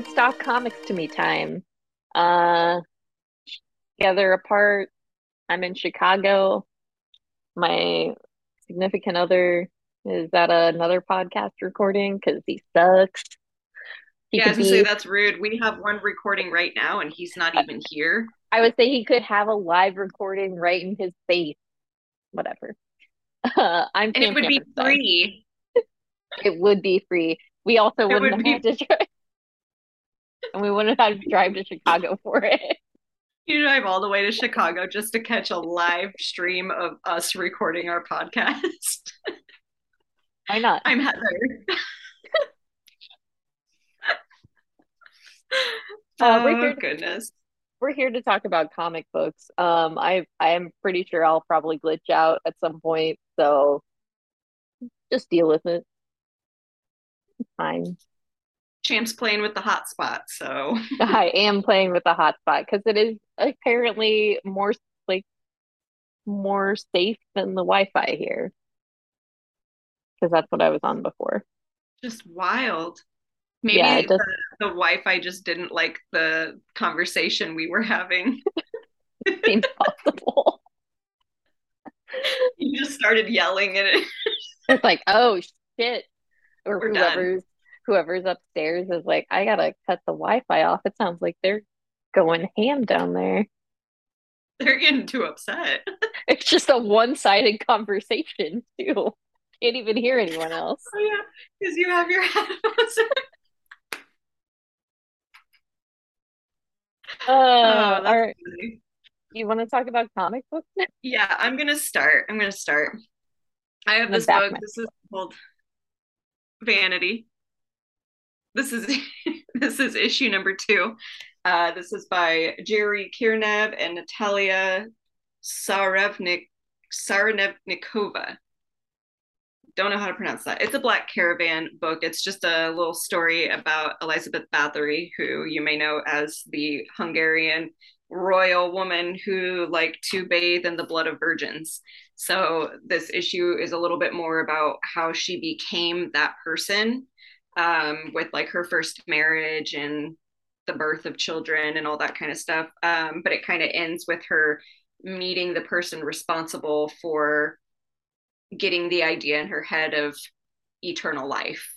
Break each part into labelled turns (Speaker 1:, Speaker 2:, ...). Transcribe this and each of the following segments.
Speaker 1: It's Stock Comics to me time. Uh, together apart. I'm in Chicago. My significant other is at another podcast recording because he sucks. He
Speaker 2: Yeah, I was
Speaker 1: be,
Speaker 2: that's rude. We have one recording right now and he's not even here.
Speaker 1: I would say he could have a live recording right in his face. Whatever. Uh, I'm
Speaker 2: And it would be free.
Speaker 1: It would be free. We also
Speaker 2: It
Speaker 1: wouldn't
Speaker 2: would
Speaker 1: have
Speaker 2: be
Speaker 1: to drive, and we wouldn't have to drive to Chicago for it.
Speaker 2: you drive all the way to Chicago just to catch a live stream of us recording our podcast.
Speaker 1: Why not?
Speaker 2: I'm Heather.
Speaker 1: Uh, we're
Speaker 2: Oh
Speaker 1: here.
Speaker 2: goodness.
Speaker 1: we're here to talk about comic books. Um, I I am pretty sure I'll probably glitch out at some point, so just deal with it. Fine.
Speaker 2: Champ's playing with the hotspot, so
Speaker 1: I am playing with the hotspot because it is apparently more like more safe than the Wi-Fi here because that's what I was on before.
Speaker 2: just wild.
Speaker 1: Yeah,
Speaker 2: Maybe
Speaker 1: does
Speaker 2: the, the Wi-Fi just didn't like the conversation we were having.
Speaker 1: seem possible.
Speaker 2: You just started yelling and it.
Speaker 1: It's like, oh shit, or
Speaker 2: We're done.
Speaker 1: Whoever's upstairs is like, I gotta cut the Wi-Fi off. It sounds like they're going ham down there.
Speaker 2: They're getting too upset.
Speaker 1: It's just a one-sided conversation too. Can't even hear anyone else.
Speaker 2: Oh yeah, because you have your headphones.
Speaker 1: Uh,
Speaker 2: Oh,
Speaker 1: all right. You want to talk about comic books now?
Speaker 2: Yeah, I'm gonna start. I'm gonna start. I have this book. This is called Vanity. This is this is issue number two. Uh, this is by Jerry Kirnev and Natalia Sarevnik Sarevnikova. Don't know how to pronounce that. It's a Black Caravan book. It's just a little story about Elizabeth Bathory, who you may know as the Hungarian royal woman who liked to bathe in the blood of virgins. So this issue is a little bit more about how she became that person um, with like her first marriage and the birth of children and all that kind of stuff. Um, but it kind of ends with her meeting the person responsible for getting the idea in her head of eternal life.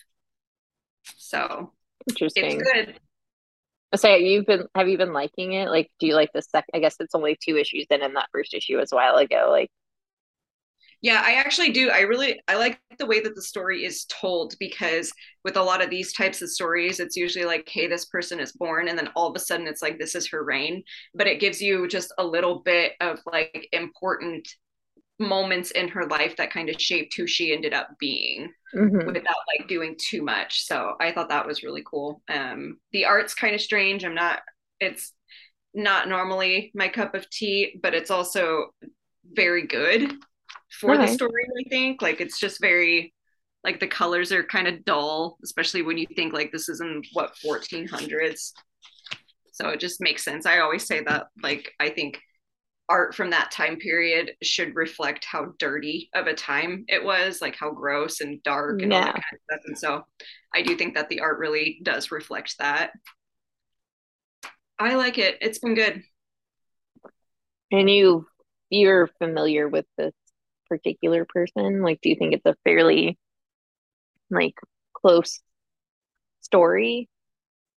Speaker 2: So it's
Speaker 1: Interesting.
Speaker 2: good.
Speaker 1: I say you've been have you been liking it? Like, do you like the sec? I guess it's only two issues in, and that first issue was a while ago. Like,
Speaker 2: Yeah, I actually do. I really I like the way that the story is told because with a lot of these types of stories, it's usually like, hey, this person is born, and then all of a sudden it's like this is her reign. But it gives you just a little bit of like important moments in her life that kind of shaped who she ended up being
Speaker 1: mhm.
Speaker 2: without like doing too much. So I thought that was really cool. Um the art's kind of strange. I'm not it's not normally my cup of tea, but it's also very good for the story, I think. Like it's just very like the colors are kind of dull, especially when you think like this is in what 1400s. So it just makes sense. I always say that like I think art from that time period should reflect how dirty of a time it was, like how gross and dark and all that
Speaker 1: Yeah.
Speaker 2: kind of stuff. And so I do think that the art really does reflect that. I like it. It's been good.
Speaker 1: And you you're familiar with this particular person? Like, do you think it's a fairly like close story?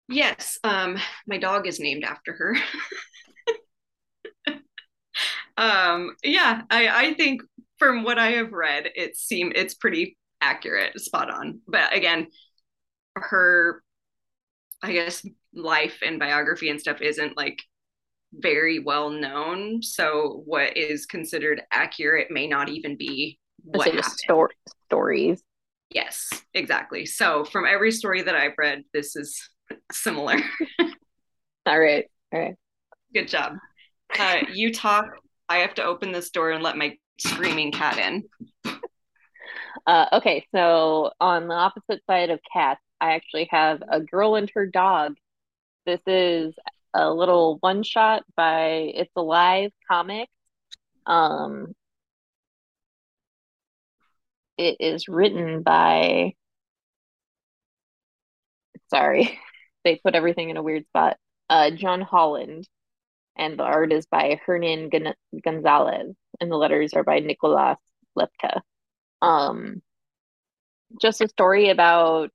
Speaker 2: Yes, um, my dog is named after her. um, yeah, I, I think from what I have read, it seem it's pretty accurate, spot on. But again, her, I guess, life and biography and stuff isn't like very well known. So what is considered accurate may not even be what
Speaker 1: say just
Speaker 2: happened.
Speaker 1: stor stories.
Speaker 2: Yes, exactly. So from every story that I've read, this is similar.
Speaker 1: All right. All right.
Speaker 2: Good job. Uh, you talk. I have to open this door and let my screaming cat in.
Speaker 1: Uh, okay, so on the opposite side of cats, I actually have a girl and her dog. This is a little one shot by It's Alive comic. Um, it is written by, sorry, they put everything in a weird spot. Uh, John Holland, and the art is by Hernan Gon- Gonzalez, and the letters are by Nicolas Lepka. Um, just a story about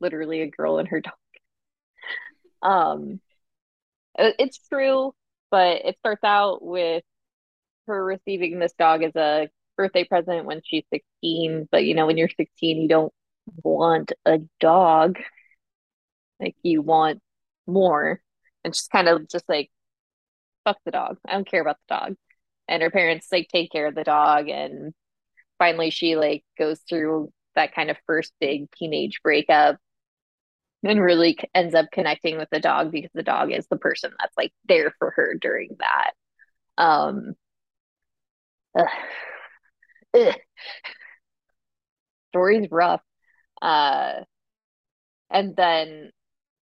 Speaker 1: literally a girl and her dog. Um, Uh, it's true, but it starts out with her receiving this dog as a birthday present when she's 16. But you know, when you're 16, you don't want a dog. Like you want more. And she's kind of just like, fuck the dog. I don't care about the dog. And her parents like take care of the dog and finally she like goes through that kind of first big teenage breakup and really ends up connecting with the dog because the dog is the person that's like there for her during that. Um ugh, ugh. story's rough. Uh and then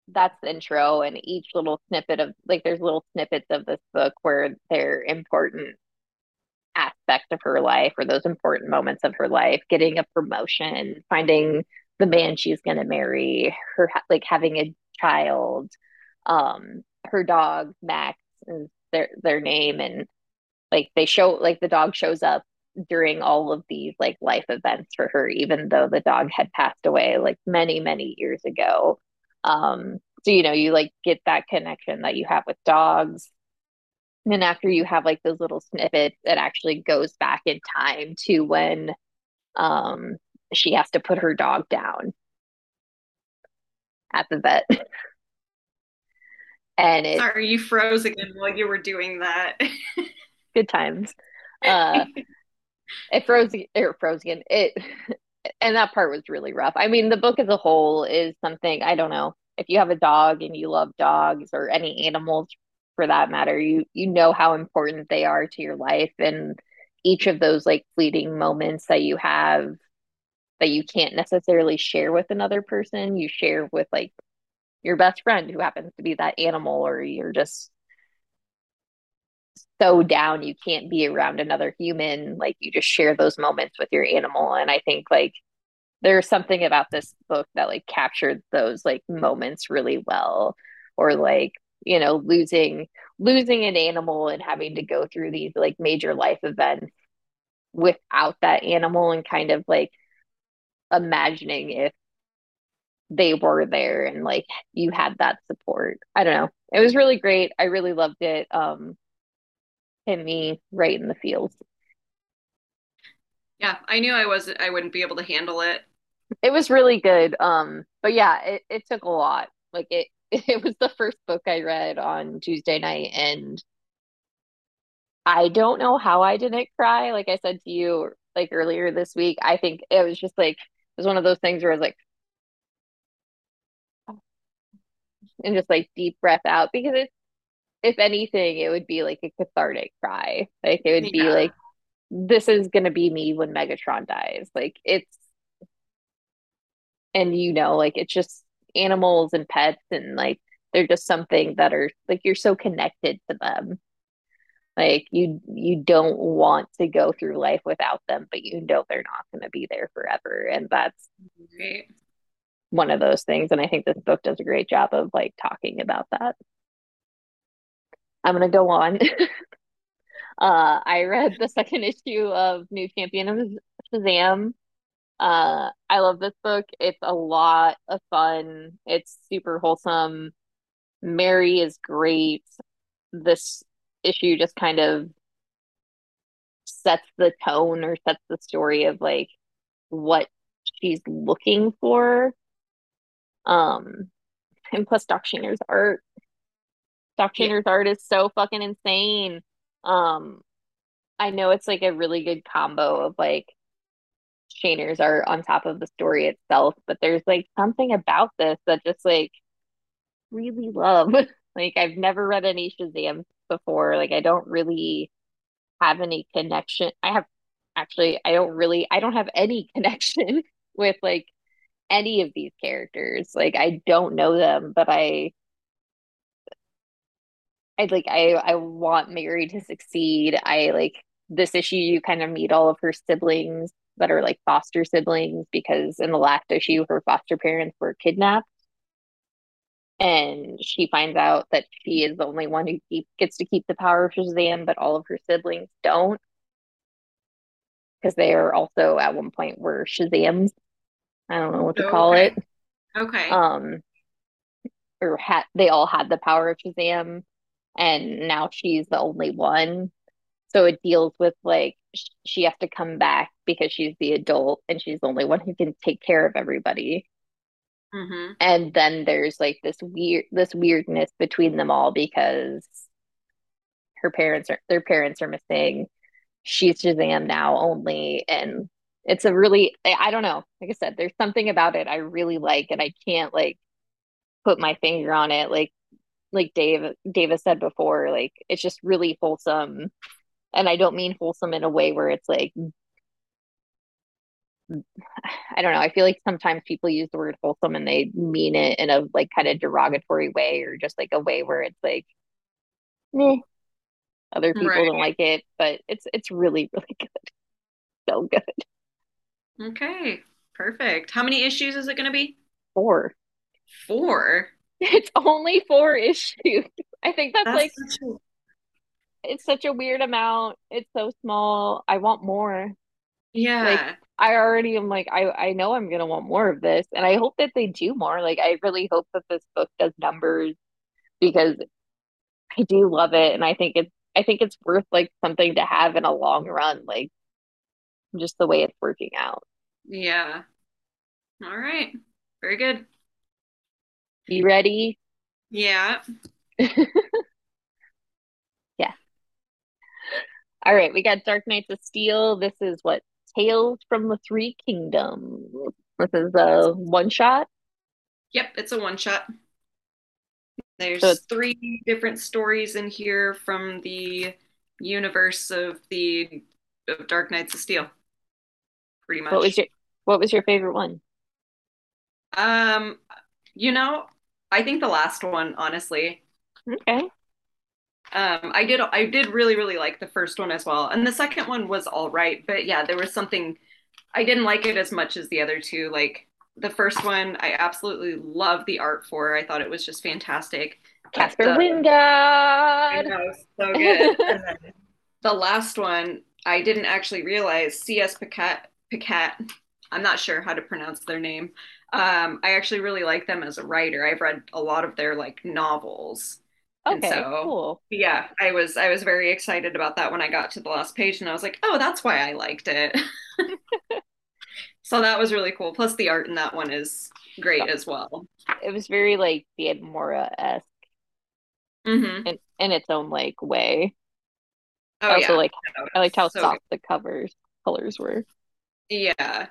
Speaker 1: that's the intro and each little snippet of like there's little snippets of this book where they're important aspect of her life or those important moments of her life getting a promotion finding the man she's going to marry her like having a child um her dog max is their their name and like they show like the dog shows up during all of these like life events for her even though the dog had passed away like many many years ago. Um so you know you like get that connection that you have with dogs. And then after you have like those little snippets it actually goes back in time to when um she has to put her dog down at the vet. And it
Speaker 2: sorry you froze again while you were doing that.
Speaker 1: Good times. Uh it froze it froze again. It and that part was really rough. I mean the book as a whole is something i don't know if you have a dog and you love dogs or any animals for that matter you you know how important they are to your life and each of those like fleeting moments that you have that you can't necessarily share with another person. You share with like your best friend who happens to be that animal or you're just so down you can't be around another human. Like you just share those moments with your animal. And i think like there's something about this book that like captured those like moments really well. Or like you know losing losing an animal and having to go through these like major life events without that animal and kind of like imagining if they were there and like you had that support. I don't know. It was really great. I really loved it um hit me right in the feels
Speaker 2: yeah i knew i was i wouldn't be able to handle it.
Speaker 1: It was really good um but yeah it, it took a lot. Like it it was the first book i read on tuesday night and i don't know how i didn't cry. Like i said to you like earlier this week i think it was just like was one of those things where I was like and just like deep breath out because it's if anything it would be like a cathartic cry. Like it would yeah. be like this is gonna be me when megatron dies. Like it's and you know like it's just animals and pets and like they're just something that are like you're so connected to them like you you don't want to go through life without them but you know they're not going to be there forever and that's right. one of those things and i think this book does a great job of like talking about that. I'm going to go on. Uh i read the second issue of new champion of shazam. Uh i love this book. It's a lot of fun. It's super wholesome. Mary is great. This issue just kind of sets the tone or sets the story of like what she's looking for. Um, and plus Doc Shaner's art. Doc Shaner's yeah. art is so fucking insane. Um, I know it's like a really good combo of like Shaner's art on top of the story itself, but there's like something about this that just like really love. like I've never read any Shazam before. Like I don't really have any connection. I have actually I don't really I don't have any connection with like any of these characters. Like I don't know them, but I I like I I want Mary to succeed. I like this issue you kind of meet all of her siblings that are like foster siblings because in the last issue her foster parents were kidnapped. And she finds out that she is the only one who keep, gets to keep the power of Shazam, but all of her siblings don't. Because they are also at one point were Shazams. I don't know what to
Speaker 2: Oh,
Speaker 1: call it.
Speaker 2: Okay.
Speaker 1: Um, or had they all had the power of Shazam, and now she's the only one. So it deals with like sh- she has to come back because she's the adult and she's the only one who can take care of everybody.
Speaker 2: Hmm
Speaker 1: And then there's like this weird this weirdness between them all because her parents are their parents are missing. She's Shazam now only and it's a really I I don't know. Like I said, there's something about it I really like and I can't like put my finger on it. Like like Dave Davis said before, like it's just really wholesome. And I don't mean wholesome in a way where it's like I don't know. I feel like sometimes people use the word wholesome and they mean it in a like kind of derogatory way or just like a way where it's like meh, other people
Speaker 2: Right.
Speaker 1: don't like it, but it's it's really, really good. So good.
Speaker 2: Okay. Perfect. How many issues is it going to be?
Speaker 1: Four.
Speaker 2: Four.
Speaker 1: It's only four issues. I think that's
Speaker 2: That's
Speaker 1: like
Speaker 2: such a
Speaker 1: it's such a weird amount. It's so small. I want more. Like
Speaker 2: yeah.
Speaker 1: I already am like I I know I'm gonna want more of this, and I hope that they do more. Like I really hope that this book does numbers because I do love it, and I think it's I think it's worth like something to have in a long run, like just the way it's working out.
Speaker 2: Yeah. All right. Very good.
Speaker 1: You ready?
Speaker 2: Yeah.
Speaker 1: Yeah. All right, we got Dark Knights of Steel. This is what Tales from the Three Kingdoms. This is a one shot.
Speaker 2: Yep, it's a one shot. There's
Speaker 1: it's,
Speaker 2: three different stories in here from the universe of the of Dark Knights of Steel, pretty much.
Speaker 1: what was your what was your favorite one?
Speaker 2: Um, you know, I think the last one, honestly.
Speaker 1: Okay.
Speaker 2: Um, I did I did really, really like the first one as well. And the second one was all right, but yeah, there was something I didn't like it as much as the other two. Like the first one, I absolutely loved the art for. I thought it was just fantastic.
Speaker 1: Casper
Speaker 2: the I know, so good. The last one, I didn't actually realize C.S. Pacat Pacat. I'm not sure how to pronounce their name. Um, I actually really like them as a writer. I've read a lot of their like novels.
Speaker 1: Okay,
Speaker 2: so
Speaker 1: cool.
Speaker 2: yeah, I was I was very excited about that when I got to the last page and I was like, "Oh, that's why I liked it." So that was really cool. Plus the art in that one is great as well.
Speaker 1: It was very like the Mora-esque
Speaker 2: hmm
Speaker 1: in, in its own like way. I
Speaker 2: Oh
Speaker 1: also
Speaker 2: yeah.
Speaker 1: like
Speaker 2: No,
Speaker 1: I liked how
Speaker 2: so good.
Speaker 1: soft the covers colors were.
Speaker 2: Yeah.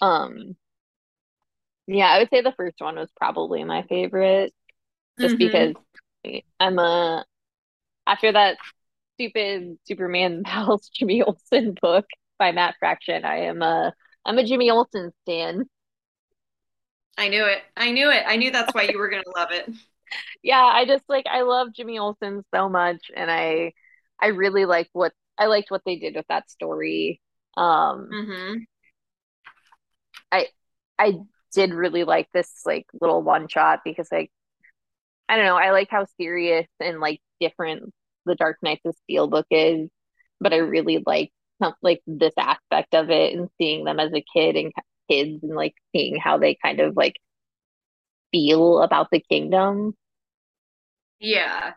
Speaker 1: Um, yeah, I would say the first one was probably my favorite, just
Speaker 2: hmm
Speaker 1: because I'm a after that stupid Superman Pals Jimmy Olsen book by Matt Fraction, I am a I'm a Jimmy Olsen stan.
Speaker 2: I knew it. I knew it. I knew that's why you were gonna love it.
Speaker 1: Yeah, I just like I love Jimmy Olsen so much, and I I really like what I liked what they did with that story. Um,
Speaker 2: hmm
Speaker 1: I I did really like this like little one shot because like I don't know, I like how serious and like different the Dark Knights of Steel book is, but I really like like this aspect of it and seeing them as a kid and kids and like seeing how they kind of like feel about the kingdom.
Speaker 2: Yeah.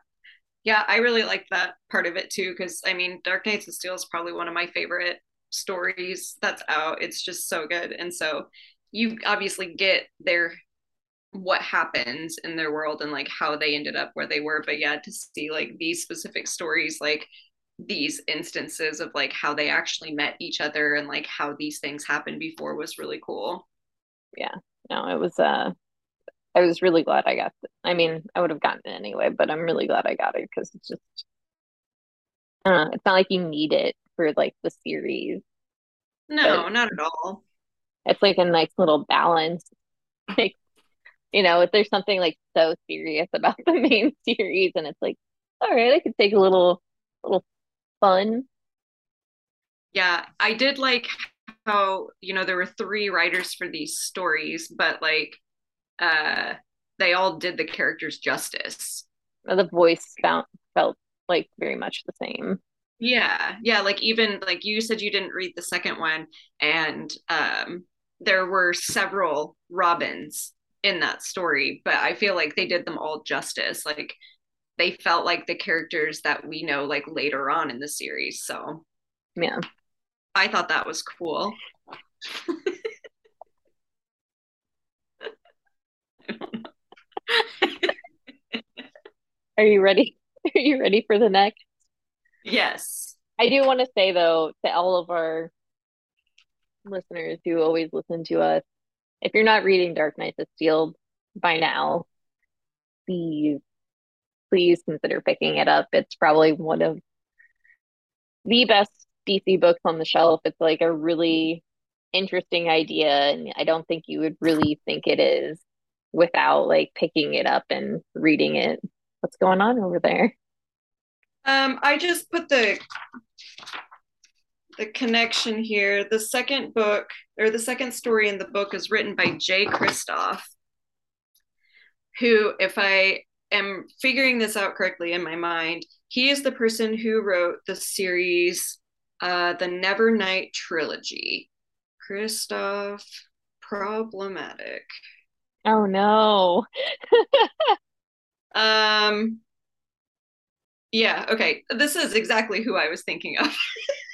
Speaker 2: Yeah, I really like that part of it too, because I mean, Dark Knights of Steel is probably one of my favorite stories that's out. It's just so good. And so you obviously get their what happens in their world and like how they ended up where they were. But yeah, to see like these specific stories, like these instances of like how they actually met each other and like how these things happened before was really cool.
Speaker 1: Yeah, no, it was uh I was really glad I got it. I mean, I would have gotten it anyway, but I'm really glad I got it because it's just uh, it's not like you need it for like the series,
Speaker 2: No, not at all.
Speaker 1: it's like a nice little balance. Like, you know, if there's something like so serious about the main series and it's like, all right, I could take a little little fun.
Speaker 2: Yeah, I did like how, you know, there were three writers for these stories, but like uh they all did the characters justice.
Speaker 1: The voice found, felt like very much the same.
Speaker 2: Yeah, yeah. Like even like you said, you didn't read the second one, and um, there were several Robins in that story, but I feel like they did them all justice. Like they felt like the characters that we know like later on in the series. So
Speaker 1: yeah,
Speaker 2: I thought that was cool.
Speaker 1: Are you ready? Are you ready for the next?
Speaker 2: Yes.
Speaker 1: I do want to say though to all of our listeners who always listen to us, if you're not reading Dark Knights of Steel by now, please, please consider picking it up. It's probably one of the best DC books on the shelf. It's like a really interesting idea, and I don't think you would really think it is without like picking it up and reading it. What's going on over there?
Speaker 2: Um, I just put the the connection here. The second book or the second story in the book is written by Jay Kristoff, who, if I am figuring this out correctly in my mind, he is the person who wrote the series, uh, the Nevernight trilogy. Kristoff, problematic.
Speaker 1: Oh no.
Speaker 2: um. Yeah. Okay. This is exactly who I was thinking of.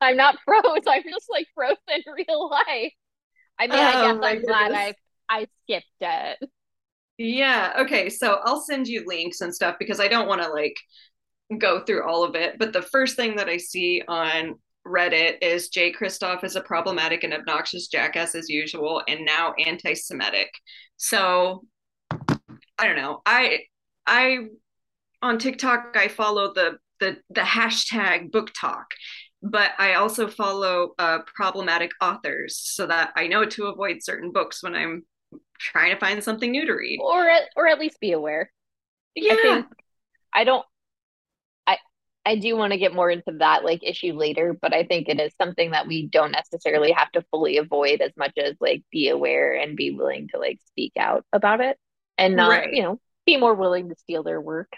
Speaker 1: I'm not froze. I'm just like frozen in real life. I mean, oh, I guess oh I'm glad I I skipped it.
Speaker 2: Yeah. Okay. So I'll send you links and stuff because I don't want to like go through all of it. But the first thing that I see on Reddit is Jay Kristoff is a problematic and obnoxious jackass as usual, and now anti-Semitic. So I don't know. I I on TikTok I follow the the the hashtag BookTok but I also follow uh, problematic authors so that I know to avoid certain books when I'm trying to find something new to read,
Speaker 1: or at, or at least be aware.
Speaker 2: Yeah, I, think
Speaker 1: I don't. I I do want to get more into that like issue later, but I think it is something that we don't necessarily have to fully avoid as much as like be aware and be willing to like speak out about it and not right. you know be more willing to steal their work.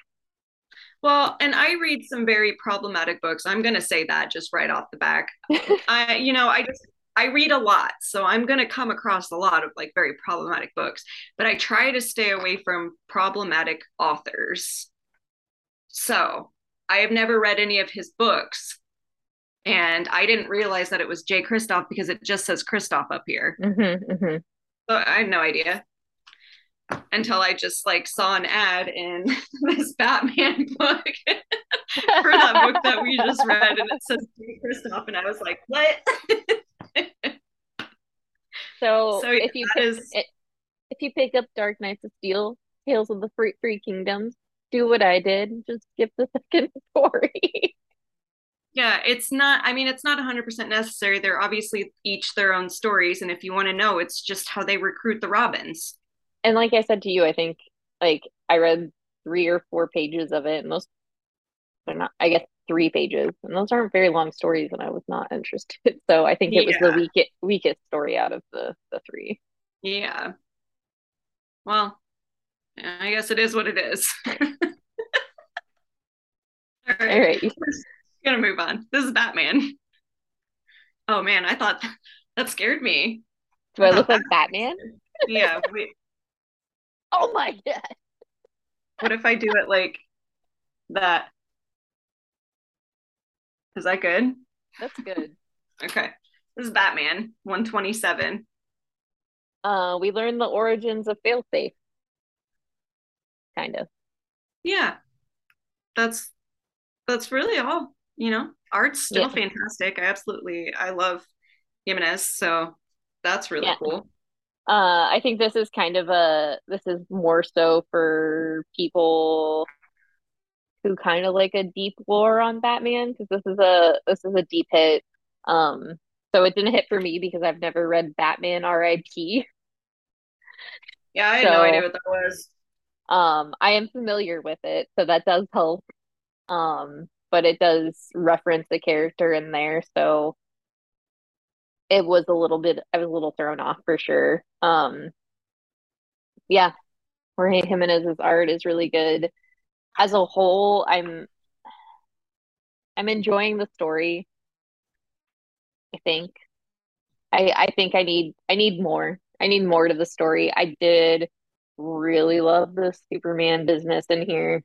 Speaker 2: Well, and I read some very problematic books. I'm going to say that just right off the back. I, you know, I just I read a lot, so I'm going to come across a lot of like very problematic books, but I try to stay away from problematic authors. So, I have never read any of his books, and I didn't realize that it was Jay Kristoff because it just says Kristoff up here.
Speaker 1: Mm-hmm, mm-hmm.
Speaker 2: So I had no idea until I just like saw an ad in this Batman book for that book that we just read, and it says Kristoff, and I was like, "What?"
Speaker 1: so, so yeah, if you pick, is... if you pick up Dark Knights of Steel, Tales of the Three, Three Kingdoms, do what I did, just skip the second story.
Speaker 2: yeah, it's not, I mean, it's not 100% necessary. They're obviously each their own stories. And if you want to know, it's just how they recruit the Robins
Speaker 1: and like I said to you, I think like I read three or four pages of it, and those are not, I guess, three pages, and those aren't very long stories, and I was not interested. So I think it was the weakest weakest story out of the the three.
Speaker 2: Yeah. Well, I guess it is what it is. All right. All right. Gonna move on. This is Batman. Oh man, I thought that scared me.
Speaker 1: Do I, I look like Batman?
Speaker 2: yeah. We,
Speaker 1: Oh my god.
Speaker 2: What if I do it like that? Is that good?
Speaker 1: That's good.
Speaker 2: okay. This is Batman 127.
Speaker 1: Uh we learned the origins of failsafe. Kind of.
Speaker 2: Yeah. That's that's really all, you know. Art's still yeah. fantastic. I absolutely I love Jimenez, so that's really yeah. cool
Speaker 1: uh i think this is kind of a this is more so for people who kind of like a deep lore on batman because this is a this is a deep hit. Um so it didn't hit for me because i've never read batman rip
Speaker 2: yeah i had so, no idea what that was.
Speaker 1: um i am familiar with it so that does help. Um but it does reference the character in there so it was a little bit I was a little thrown off for sure. Um yeah, Jorge Jimenez's art is really good. As a whole, I'm I'm enjoying the story. I think. I I think I need I need more. I need more to the story. I did really love the Superman business in here.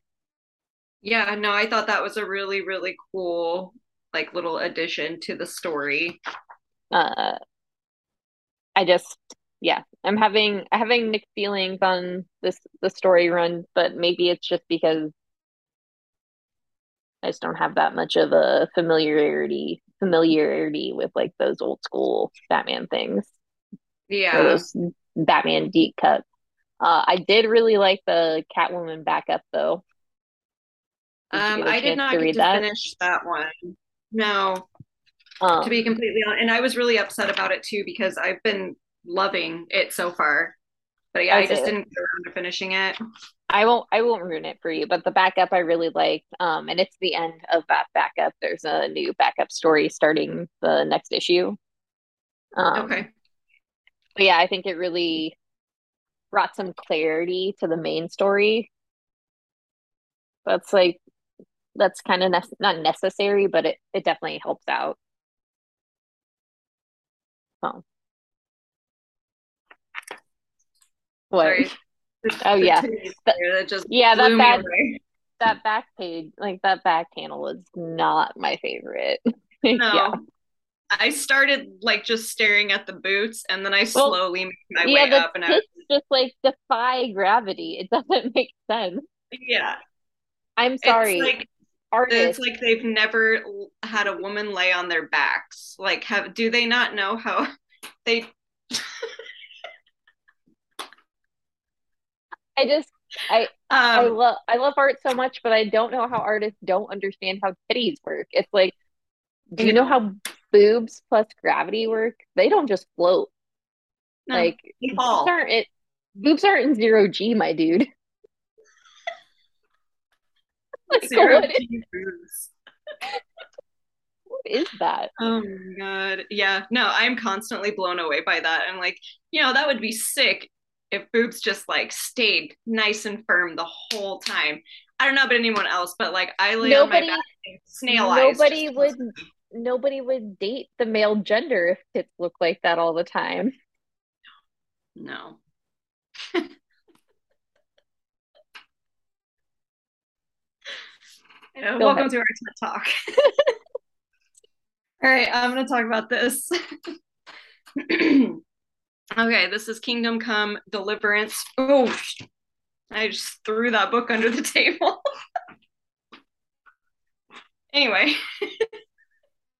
Speaker 2: Yeah, no, I thought that was a really, really cool, like little addition to the story.
Speaker 1: Uh, I just, yeah, I'm having having mixed feelings on this the story run, but maybe it's just because I just don't have that much of a familiarity familiarity with like those old school Batman things.
Speaker 2: Yeah.
Speaker 1: Those Batman deep cuts. Uh, I did really like the Catwoman backup though.
Speaker 2: Did um, I did not get to that? finish that one. No, um, to be completely honest, and I was really upset about it too because I've been loving it so far. But yeah, I just didn't get around to finishing it.
Speaker 1: I won't I won't ruin it for you, but the backup I really liked. Um, and it's the end of that backup. There's a new backup story starting the next issue. Um,
Speaker 2: okay.
Speaker 1: But yeah, I think it really brought some clarity to the main story. That's like that's kind of ne- not necessary, but it it definitely helps out. Oh. What? Sorry. oh yeah, that just yeah that back that back page like that back panel was not my favorite.
Speaker 2: No. yeah. I started like just staring at the boots, and then I well, slowly made my yeah, way up, and I was
Speaker 1: just like defy gravity. It doesn't make sense.
Speaker 2: Yeah,
Speaker 1: I'm sorry.
Speaker 2: It's like Artists. It's like they've never had a woman lay on their backs. Like, have do they not know how they?
Speaker 1: I just I um, I love I love art so much, but I don't know how artists don't understand how titties work. It's like, do you know how boobs plus gravity work? They don't just float. No, like boobs aren't it boobs aren't in zero G, my dude.
Speaker 2: like, zero what, boobs.
Speaker 1: what is that?
Speaker 2: Oh my god. Yeah. No, I'm constantly blown away by that. I'm like, you know, that would be sick if boobs just like stayed nice and firm the whole time. I don't know about anyone else, but like I lay nobody, on my back snail
Speaker 1: eyes. Nobody would nobody would date the male gender if tits look like that all the time.
Speaker 2: No. welcome ahead. to our TED Talk. all right, I'm going to talk about this. okay, this is Kingdom Come Deliverance. Oh, I just threw that book under the table. anyway.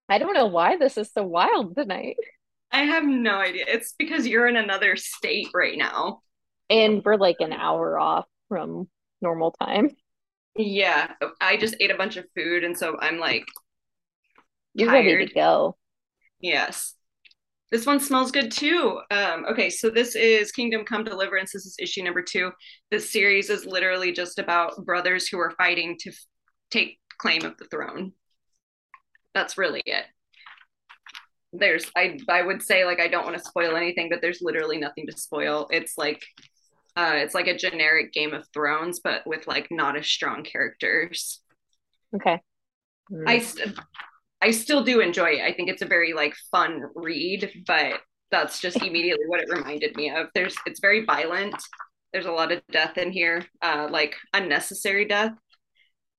Speaker 1: I don't know why this is so wild tonight.
Speaker 2: I have no idea. It's because you're in another state right now.
Speaker 1: And we're like an hour off from normal time.
Speaker 2: Yeah, I just ate a bunch of food, and so I'm like,
Speaker 1: you're tired. ready to go.
Speaker 2: Yes, this one smells good too. Um, okay, so this is Kingdom Come Deliverance. This is issue number two. This series is literally just about brothers who are fighting to f- take claim of the throne. That's really it. There's, I, I would say like I don't want to spoil anything, but there's literally nothing to spoil. It's like uh, it's like a generic Game of Thrones, but with like not as strong characters.
Speaker 1: Okay.
Speaker 2: Mm. I st- I still do enjoy it. I think it's a very like fun read, but that's just immediately what it reminded me of. There's it's very violent. There's a lot of death in here, uh, like unnecessary death.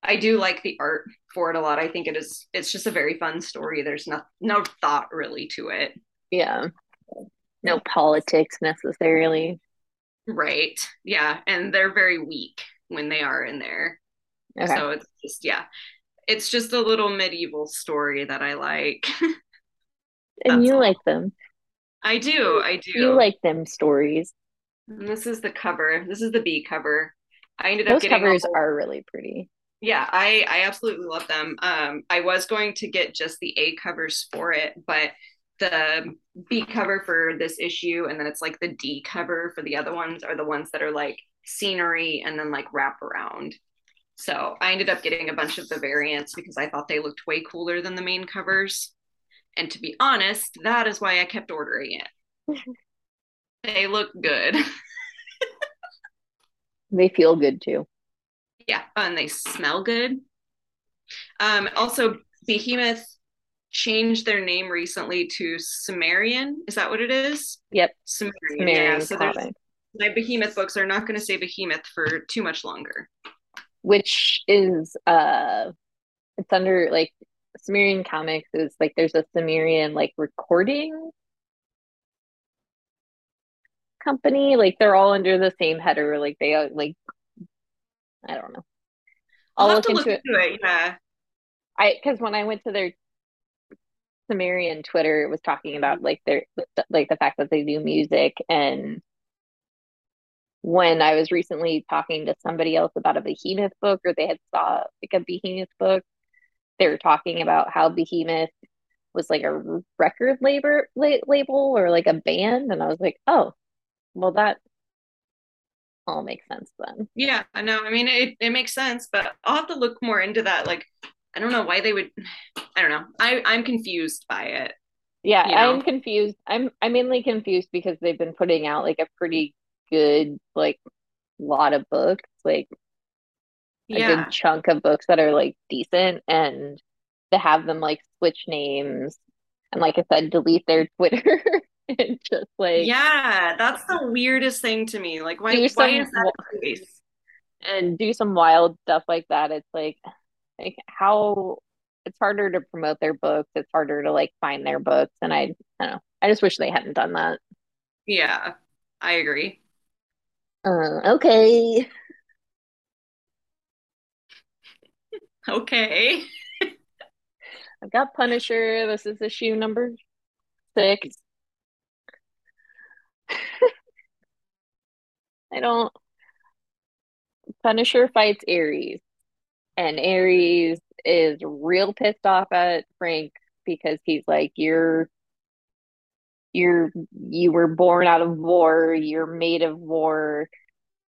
Speaker 2: I do like the art for it a lot. I think it is it's just a very fun story. There's no no thought really to it.
Speaker 1: Yeah. No politics necessarily.
Speaker 2: Right. Yeah. And they're very weak when they are in there. Okay. So it's just, yeah. It's just a little medieval story that I like.
Speaker 1: and you all. like them.
Speaker 2: I do. I do.
Speaker 1: You like them stories.
Speaker 2: And this is the cover. This is the B cover. I ended
Speaker 1: Those
Speaker 2: up getting
Speaker 1: covers are really pretty.
Speaker 2: Yeah, I I absolutely love them. Um, I was going to get just the A covers for it, but the B cover for this issue, and then it's like the D cover for the other ones are the ones that are like scenery and then like wrap around. So I ended up getting a bunch of the variants because I thought they looked way cooler than the main covers. And to be honest, that is why I kept ordering it. they look good.
Speaker 1: they feel good too.
Speaker 2: Yeah, and they smell good. Um, also, Behemoth changed their name recently to Sumerian. Is that what it is?
Speaker 1: Yep.
Speaker 2: Sumerian. Sumerian yeah. So my Behemoth books are not going to say Behemoth for too much longer.
Speaker 1: Which is uh, it's under like Sumerian comics is like there's a Sumerian like recording company. Like they're all under the same header. Like they uh, like I don't know.
Speaker 2: I'll, I'll look, into, look it. into it. Yeah.
Speaker 1: I because when I went to their Sumerian Twitter, was talking about mm-hmm. like their like the fact that they do music and when I was recently talking to somebody else about a Behemoth book or they had saw like a Behemoth book, they were talking about how Behemoth was like a record label label or like a band and I was like, "Oh, well that all makes sense then."
Speaker 2: Yeah, I know. I mean, it it makes sense, but I'll have to look more into that like I don't know why they would I don't know. I I'm confused by it.
Speaker 1: Yeah, you know? I'm confused. I'm I'm mainly confused because they've been putting out like a pretty good like lot of books, like a yeah. good chunk of books that are like decent and to have them like switch names and like I said, delete their Twitter and just like
Speaker 2: Yeah, that's the weirdest thing to me. Like why, why some, is that the case?
Speaker 1: And do some wild stuff like that. It's like like how it's harder to promote their books. It's harder to like find their books. And I, I don't know. I just wish they hadn't done that.
Speaker 2: Yeah, I agree.
Speaker 1: Uh, okay.
Speaker 2: okay.
Speaker 1: I've got Punisher. This is issue number six. I don't. Punisher fights Ares and Ares is real pissed off at Frank because he's like, You're you're you were born out of war, you're made of war.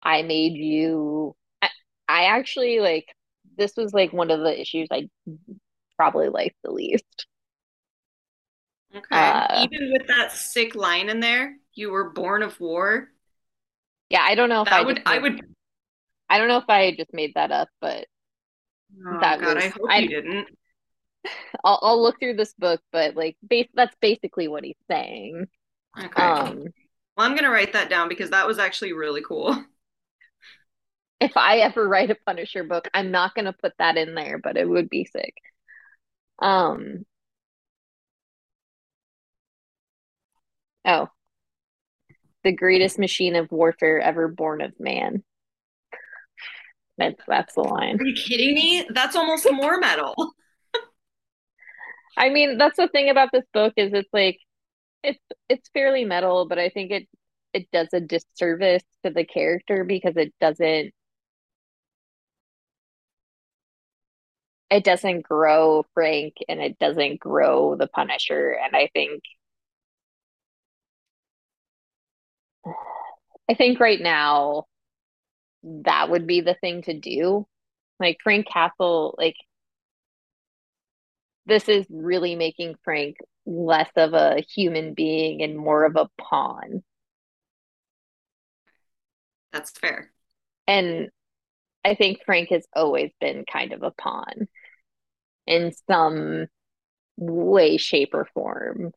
Speaker 1: I made you I, I actually like this was like one of the issues I probably liked the least.
Speaker 2: Okay. Uh, Even with that sick line in there, you were born of war.
Speaker 1: Yeah, I don't know if
Speaker 2: that I would I would
Speaker 1: I don't know if I just made that up, but
Speaker 2: Oh that God, was, I hope I, you didn't.
Speaker 1: I'll, I'll look through this book, but like, base that's basically what he's saying.
Speaker 2: Okay. Um, well, I'm gonna write that down because that was actually really cool.
Speaker 1: If I ever write a Punisher book, I'm not gonna put that in there, but it would be sick. Um. Oh, the greatest machine of warfare ever born of man. That's that's the line.
Speaker 2: Are you kidding me? That's almost more metal.
Speaker 1: I mean, that's the thing about this book is it's like it's it's fairly metal, but I think it it does a disservice to the character because it doesn't it doesn't grow Frank and it doesn't grow the Punisher and I think I think right now that would be the thing to do. Like Frank Castle, like this is really making Frank less of a human being and more of a pawn.
Speaker 2: That's fair.
Speaker 1: And I think Frank has always been kind of a pawn in some way, shape, or form.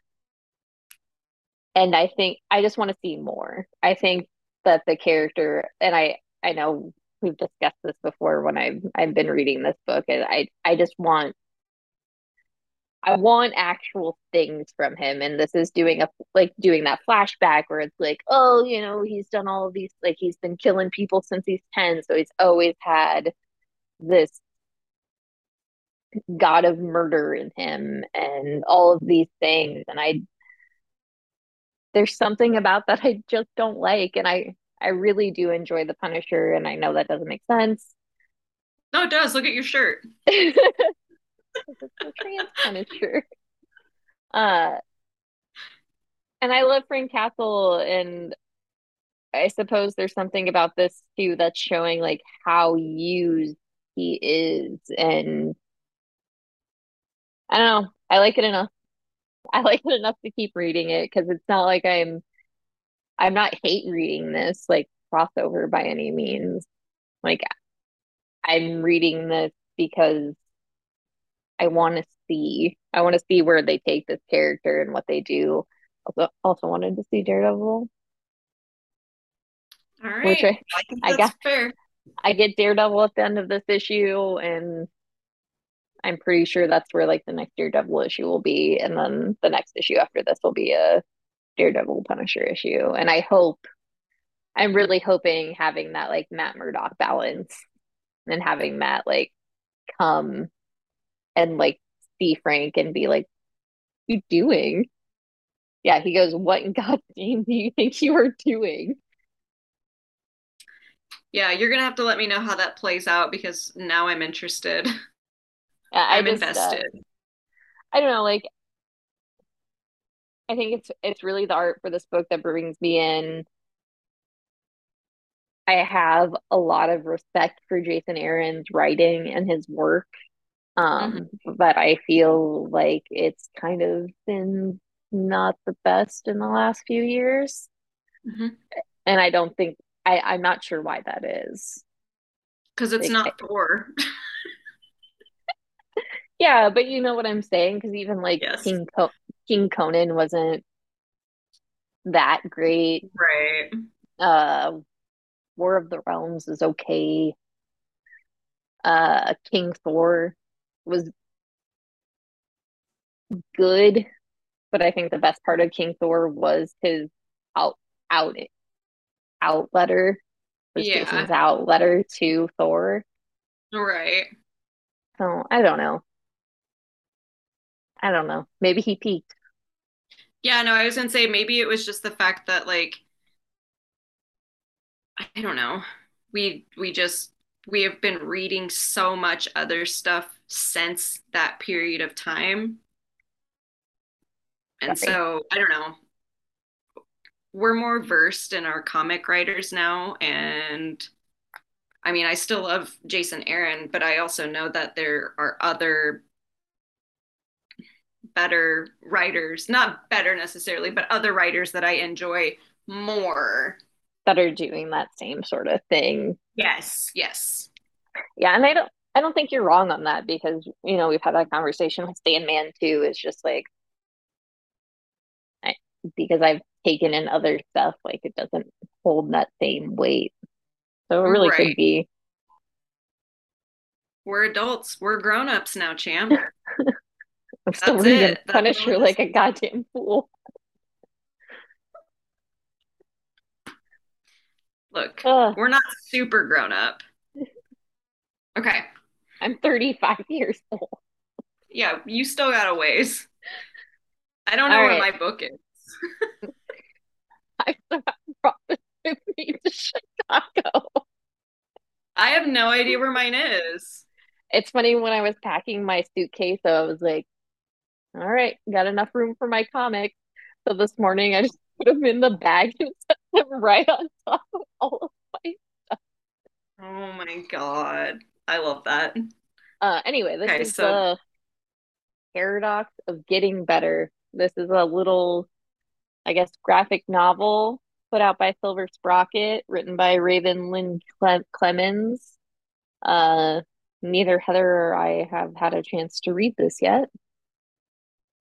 Speaker 1: And I think I just want to see more. I think that the character, and I, I know we've discussed this before when I've I've been reading this book and I I just want I want actual things from him. And this is doing a like doing that flashback where it's like oh you know he's done all of these like he's been killing people since he's 10 so he's always had this god of murder in him and all of these things. And I there's something about that I just don't like. And I I really do enjoy the Punisher, and I know that doesn't make sense.
Speaker 2: No, it does. Look at your shirt.
Speaker 1: trans Punisher. Uh, and I love Frank Castle, and I suppose there's something about this too that's showing like how used he is, and I don't know. I like it enough. I like it enough to keep reading it because it's not like I'm I'm not hate reading this like crossover by any means. Like I'm reading this because I want to see I want to see where they take this character and what they do. Also, also wanted to see Daredevil,
Speaker 2: All right,
Speaker 1: which.
Speaker 2: I
Speaker 1: I
Speaker 2: I
Speaker 1: got
Speaker 2: fair.
Speaker 1: I get Daredevil at the end of this issue, and I'm pretty sure that's where like the next Daredevil issue will be, and then the next issue after this will be a Daredevil Punisher issue. And I hope I'm really hoping having that like Matt Murdock balance and having Matt like come and like see Frank and be like, "You doing?" Yeah, he goes, "What in God's name do you think you are doing?"
Speaker 2: Yeah, you're gonna have to let me know how that plays out because now I'm interested.
Speaker 1: Yeah,
Speaker 2: I'm
Speaker 1: just uh,
Speaker 2: invested.
Speaker 1: I don't know, like I think it's it's really the art for this book that brings me in. I have a lot of respect for Jason Aaron's writing and his work. Um, but I feel like it's kind of been not the best in the last few years.
Speaker 2: hmm
Speaker 1: And I don't think I, I'm not sure why that is.
Speaker 2: Because it's
Speaker 1: Like,
Speaker 2: not Thor.
Speaker 1: yeah, but you know what I'm saying? Because even like
Speaker 2: Yes.
Speaker 1: King Co King Conan wasn't that great.
Speaker 2: Right.
Speaker 1: Uh, War of the Realms is okay. Uh, King Thor was good, but I think the best part of King Thor was his out out out letter was Jason's
Speaker 2: Yeah.
Speaker 1: out letter to Thor.
Speaker 2: Right.
Speaker 1: So I don't know. I don't know. Maybe he peaked.
Speaker 2: Yeah, no, I was gonna say maybe it was just the fact that like I don't know. We we just we have been reading so much other stuff since that period of time. And
Speaker 1: Sorry.
Speaker 2: so I don't know. We're more versed in our comic writers now and I mean, I still love Jason Aaron, but I also know that there are other better writers, not better necessarily, but other writers that I enjoy more.
Speaker 1: That are doing that same sort of thing.
Speaker 2: Yes, yes.
Speaker 1: Yeah, and I don't I don't think you're wrong on that because you know we've had that conversation with Stan Sandman too. It's just like I, because I've taken in other stuff, like it doesn't hold that same weight. So it really could be.
Speaker 2: We're adults. We're grown-ups now, champ.
Speaker 1: I'm still
Speaker 2: That's
Speaker 1: reading
Speaker 2: it.
Speaker 1: Punisher like a goddamn fool.
Speaker 2: Look,
Speaker 1: Ugh,
Speaker 2: we're not super grown up. Okay.
Speaker 1: I'm 35 years old.
Speaker 2: Yeah, you still got a ways. I don't know
Speaker 1: All
Speaker 2: where
Speaker 1: right,
Speaker 2: my book is.
Speaker 1: I brought this with me to Chicago.
Speaker 2: I have no idea where mine is.
Speaker 1: It's funny when I was packing my suitcase, I was like, all right, got enough room for my comics. So this morning I just put them in the bag and set them right on top of all of my. Stuff.
Speaker 2: Oh my God. I love that.
Speaker 1: Uh, anyway, this
Speaker 2: Okay,
Speaker 1: is
Speaker 2: so
Speaker 1: the paradox of getting better. This is a little, I guess, graphic novel put out by Silver Sprocket, written by Raven Lynn Cle Clemens. Uh, neither Heather or I have had a chance to read this yet.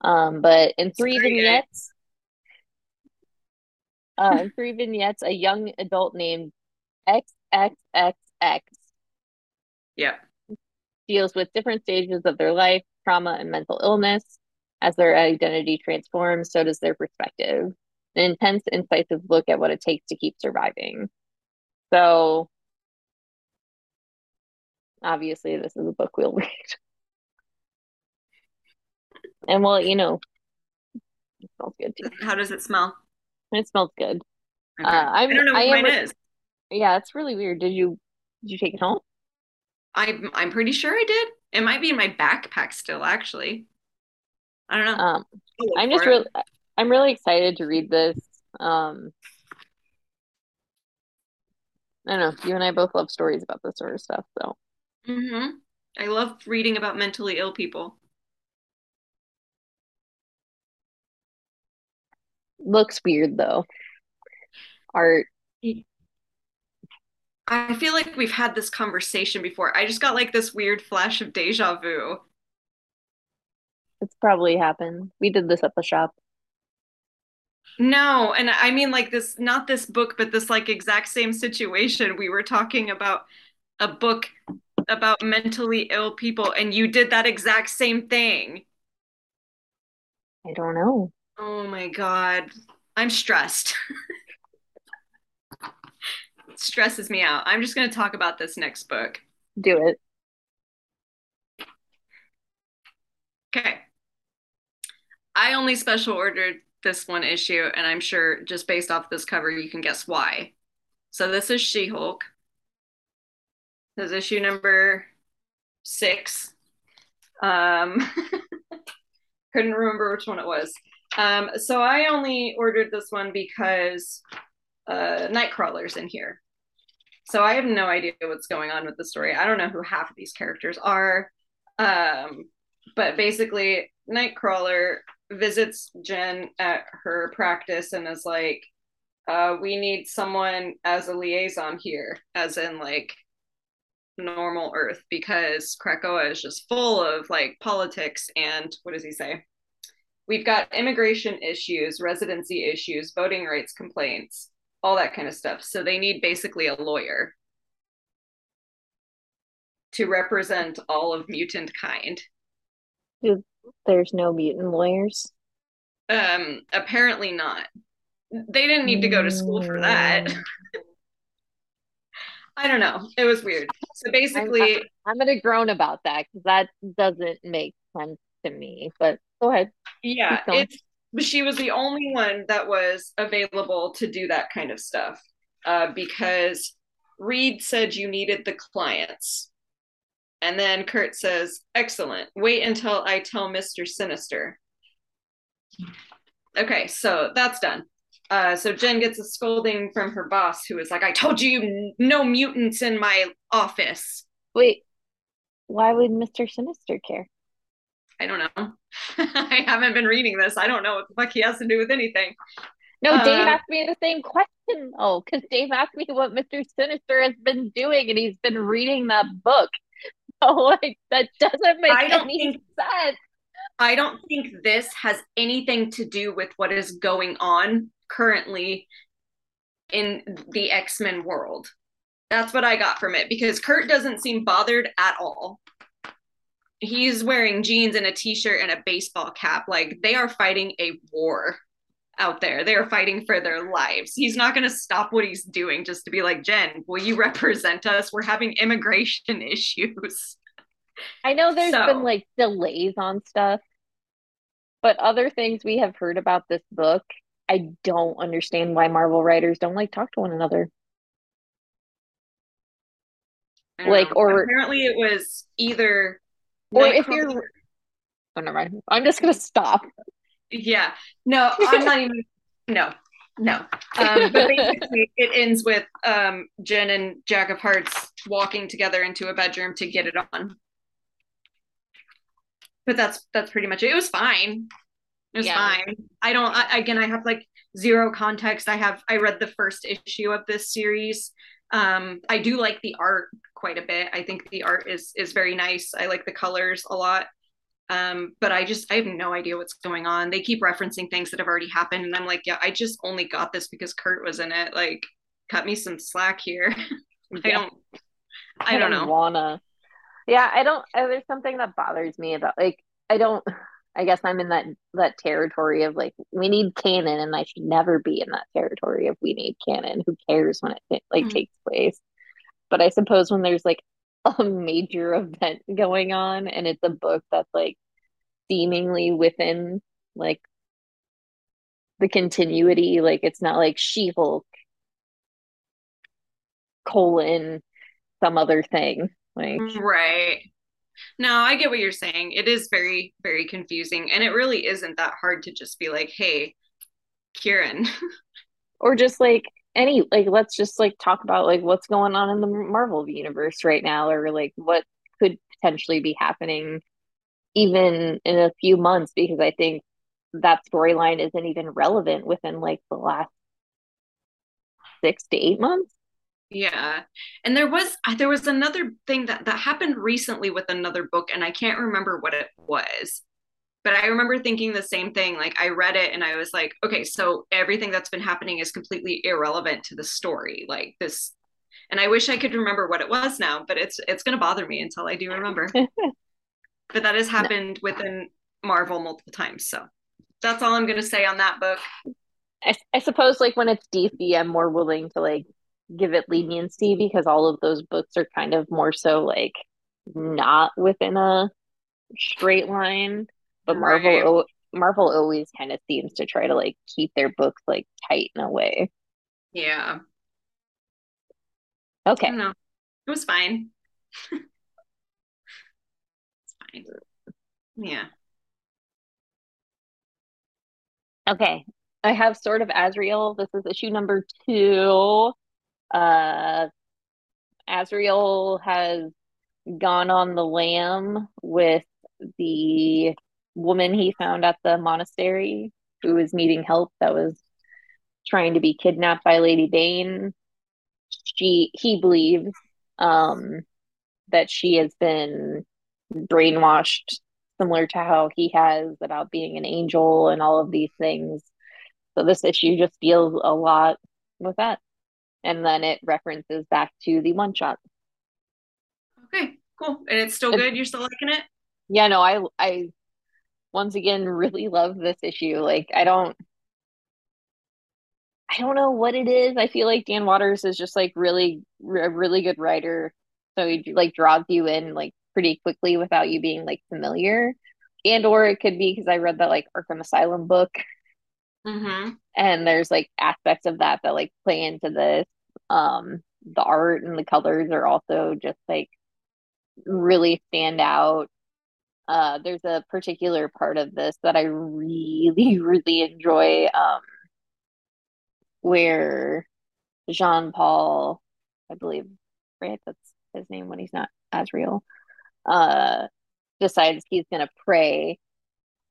Speaker 1: Um, but in three vignettes, uh, in three vignettes, a young adult named XXXX
Speaker 2: Yeah.
Speaker 1: deals with different stages of their life, trauma, and mental illness. As their identity transforms, so does their perspective. An intense, incisive look at what it takes to keep surviving. So, obviously, this is a book we'll read. And well, you know, it smells good too.
Speaker 2: How does it smell?
Speaker 1: It smells good. Uh,
Speaker 2: Okay. I
Speaker 1: I'm,
Speaker 2: don't know
Speaker 1: I
Speaker 2: where
Speaker 1: am,
Speaker 2: is.
Speaker 1: yeah, it's really weird. Did you, did you take it home?
Speaker 2: I'm I'm pretty sure I did. It might be in my backpack still, actually. I don't know.
Speaker 1: Um, I'm just really, I'm really excited to read this. Um, I don't know. You and I both love stories about this sort of stuff, so.
Speaker 2: hmm I love reading about mentally ill people.
Speaker 1: Looks weird though. Art.
Speaker 2: I feel like we've had this conversation before. I just got like this weird flash of deja vu.
Speaker 1: It's probably happened. We did this at the shop.
Speaker 2: No, and I mean like this, not this book, but this like exact same situation. We were talking about a book about mentally ill people, and you did that exact same thing.
Speaker 1: I don't know.
Speaker 2: Oh my God. I'm stressed. it stresses me out. I'm just going to talk about this next book.
Speaker 1: Do it.
Speaker 2: Okay. I only special ordered this one issue, and I'm sure just based off this cover, you can guess why. So this is She Hulk. This is issue number six. Um, couldn't remember which one it was. Um, so I only ordered this one because uh, Nightcrawler's in here. So I have no idea what's going on with the story. I don't know who half of these characters are. Um, but basically, Nightcrawler visits Jen at her practice and is like, uh, we need someone as a liaison here, as in like normal Earth, because Krakoa is just full of like politics and what does he say? We've got immigration issues, residency issues, voting rights complaints, all that kind of stuff. So they need basically a lawyer to represent all of mutant kind.
Speaker 1: There's no mutant lawyers.
Speaker 2: Um, apparently not. They didn't need to go to school for that. Mm. I don't know. It was weird. So basically,
Speaker 1: I'm, I'm gonna groan about that because that doesn't make sense to me. But go ahead.
Speaker 2: Yeah, it's she was the only one that was available to do that kind of stuff uh, because Reed said you needed the clients. And then Kurt says, Excellent. Wait until I tell Mr. Sinister. Okay, so that's done. Uh, so Jen gets a scolding from her boss, who is like, I told you no mutants in my office.
Speaker 1: Wait, why would Mr. Sinister care?
Speaker 2: I don't know. I haven't been reading this. I don't know what the fuck he has to do with anything.
Speaker 1: No, Dave uh, asked me the same question. Oh, because Dave asked me what Mr. Sinister has been doing, and he's been reading that book. So like that doesn't make any think, sense.
Speaker 2: I don't think this has anything to do with what is going on currently in the X-Men world. That's what I got from it because Kurt doesn't seem bothered at all he's wearing jeans and a t-shirt and a baseball cap. Like they are fighting a war out there. They are fighting for their lives. He's not going to stop what he's doing just to be like jen will you represent us? We're having immigration issues.
Speaker 1: I know there's so, been like delays on stuff but other things we have heard about this book i don't understand why marvel writers don't like talk to one another.
Speaker 2: Like or apparently it was either
Speaker 1: or if you're oh never mind. I'm just gonna stop.
Speaker 2: Yeah. No i'm not even no no. Um, but basically it ends with um, jen and jack of hearts walking together into a bedroom to get it on. But that's that's pretty much it. It was fine. It was yeah. fine. I don't I, again i have like zero context. I have i read the first issue of this series. Um, I do like the art quite a bit. I think the art is is very nice. I like the colors a lot. Um, but I just I have no idea what's going on. They keep referencing things that have already happened, and I'm like, yeah, I just only got this because Kurt was in it. Like, cut me some slack here. I don't. I, I don't, don't know.
Speaker 1: Wanna. Yeah, I don't. Uh, there's something that bothers me about like I don't. I guess I'm in that that territory of like we need canon, and I should never be in that territory of we need canon. Who cares when it like mm-hmm. takes place? But I suppose when there's like a major event going on, and it's a book that's like seemingly within like the continuity, like it's not like She Hulk colon some other thing, like mm,
Speaker 2: right no, I get what you're saying. It is very, very confusing. And it really isn't that hard to just be like, hey, Kieron.
Speaker 1: or just like any, like, let's just like talk about like what's going on in the Marvel universe right now, or like what could potentially be happening even in a few months, because I think that storyline isn't even relevant within like the last six to eight months.
Speaker 2: Yeah. And there was uh, there was another thing that that happened recently with another book and I can't remember what it was. But I remember thinking the same thing. Like I read it and I was like, okay, so everything that's been happening is completely irrelevant to the story. Like this and I wish I could remember what it was now, but it's it's going to bother me until I do remember. but that has happened within Marvel multiple times. So that's all I'm going to say on that book.
Speaker 1: I, I suppose like when it's DC, I'm more willing to like give it leniency because all of those books are kind of more so like not within a straight line. But Marvel right. Marvel always kind of seems to try to like keep their books like tight in a way.
Speaker 2: Yeah.
Speaker 1: Okay.
Speaker 2: No, it was fine. it's fine. Yeah.
Speaker 1: Okay. I have Sword of Azrael. This is issue number two. Uh, Azrael has gone on the lam with the woman he found at the monastery who was needing help that was trying to be kidnapped by Lady Bane. She he believes um that she has been brainwashed similar to how he has about being an angel and all of these things. So this issue just deals a lot with that. And then it references back to the one shot.
Speaker 2: Okay, cool. And it's still good. You're still liking it?
Speaker 1: Yeah, no, I I once again really love this issue. Like I don't I don't know what it is. I feel like Dan Watters is just like really a really good writer. So he like draws you in like pretty quickly without you being like familiar. And or it could be because I read that like Arkham Asylum book.
Speaker 2: Mm-hmm.
Speaker 1: And there's like aspects of that that like play into this. Um the art and the colors are also just like really stand out. Uh, there's a particular part of this that I really, really enjoy, um, where Jean Paul, I believe, right? That's his name when he's not Azrael, uh, decides he's going to pray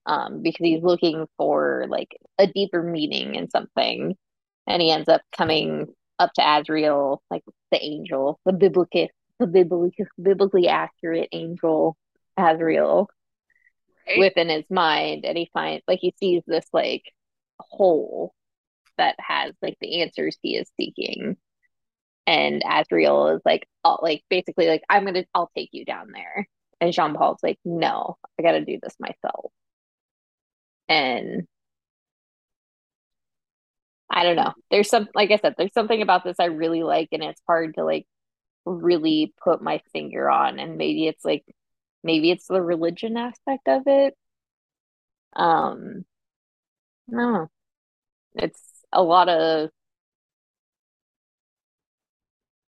Speaker 1: um, because he's looking for like a deeper meaning in something. And he ends up coming up to Azrael, like the angel, the biblical the biblically, biblically accurate angel Azrael right. within his mind, and he finds like he sees this like hole that has like the answers he is seeking. And Azrael is like, oh, like basically like I'm gonna, I'll take you down there. And Jean Paul's like, no, I got to do this myself. And I don't know. There's some, like I said, there's something about this I really like, and it's hard to like really put my finger on and maybe it's like maybe it's the religion aspect of it. Um no it's a lot of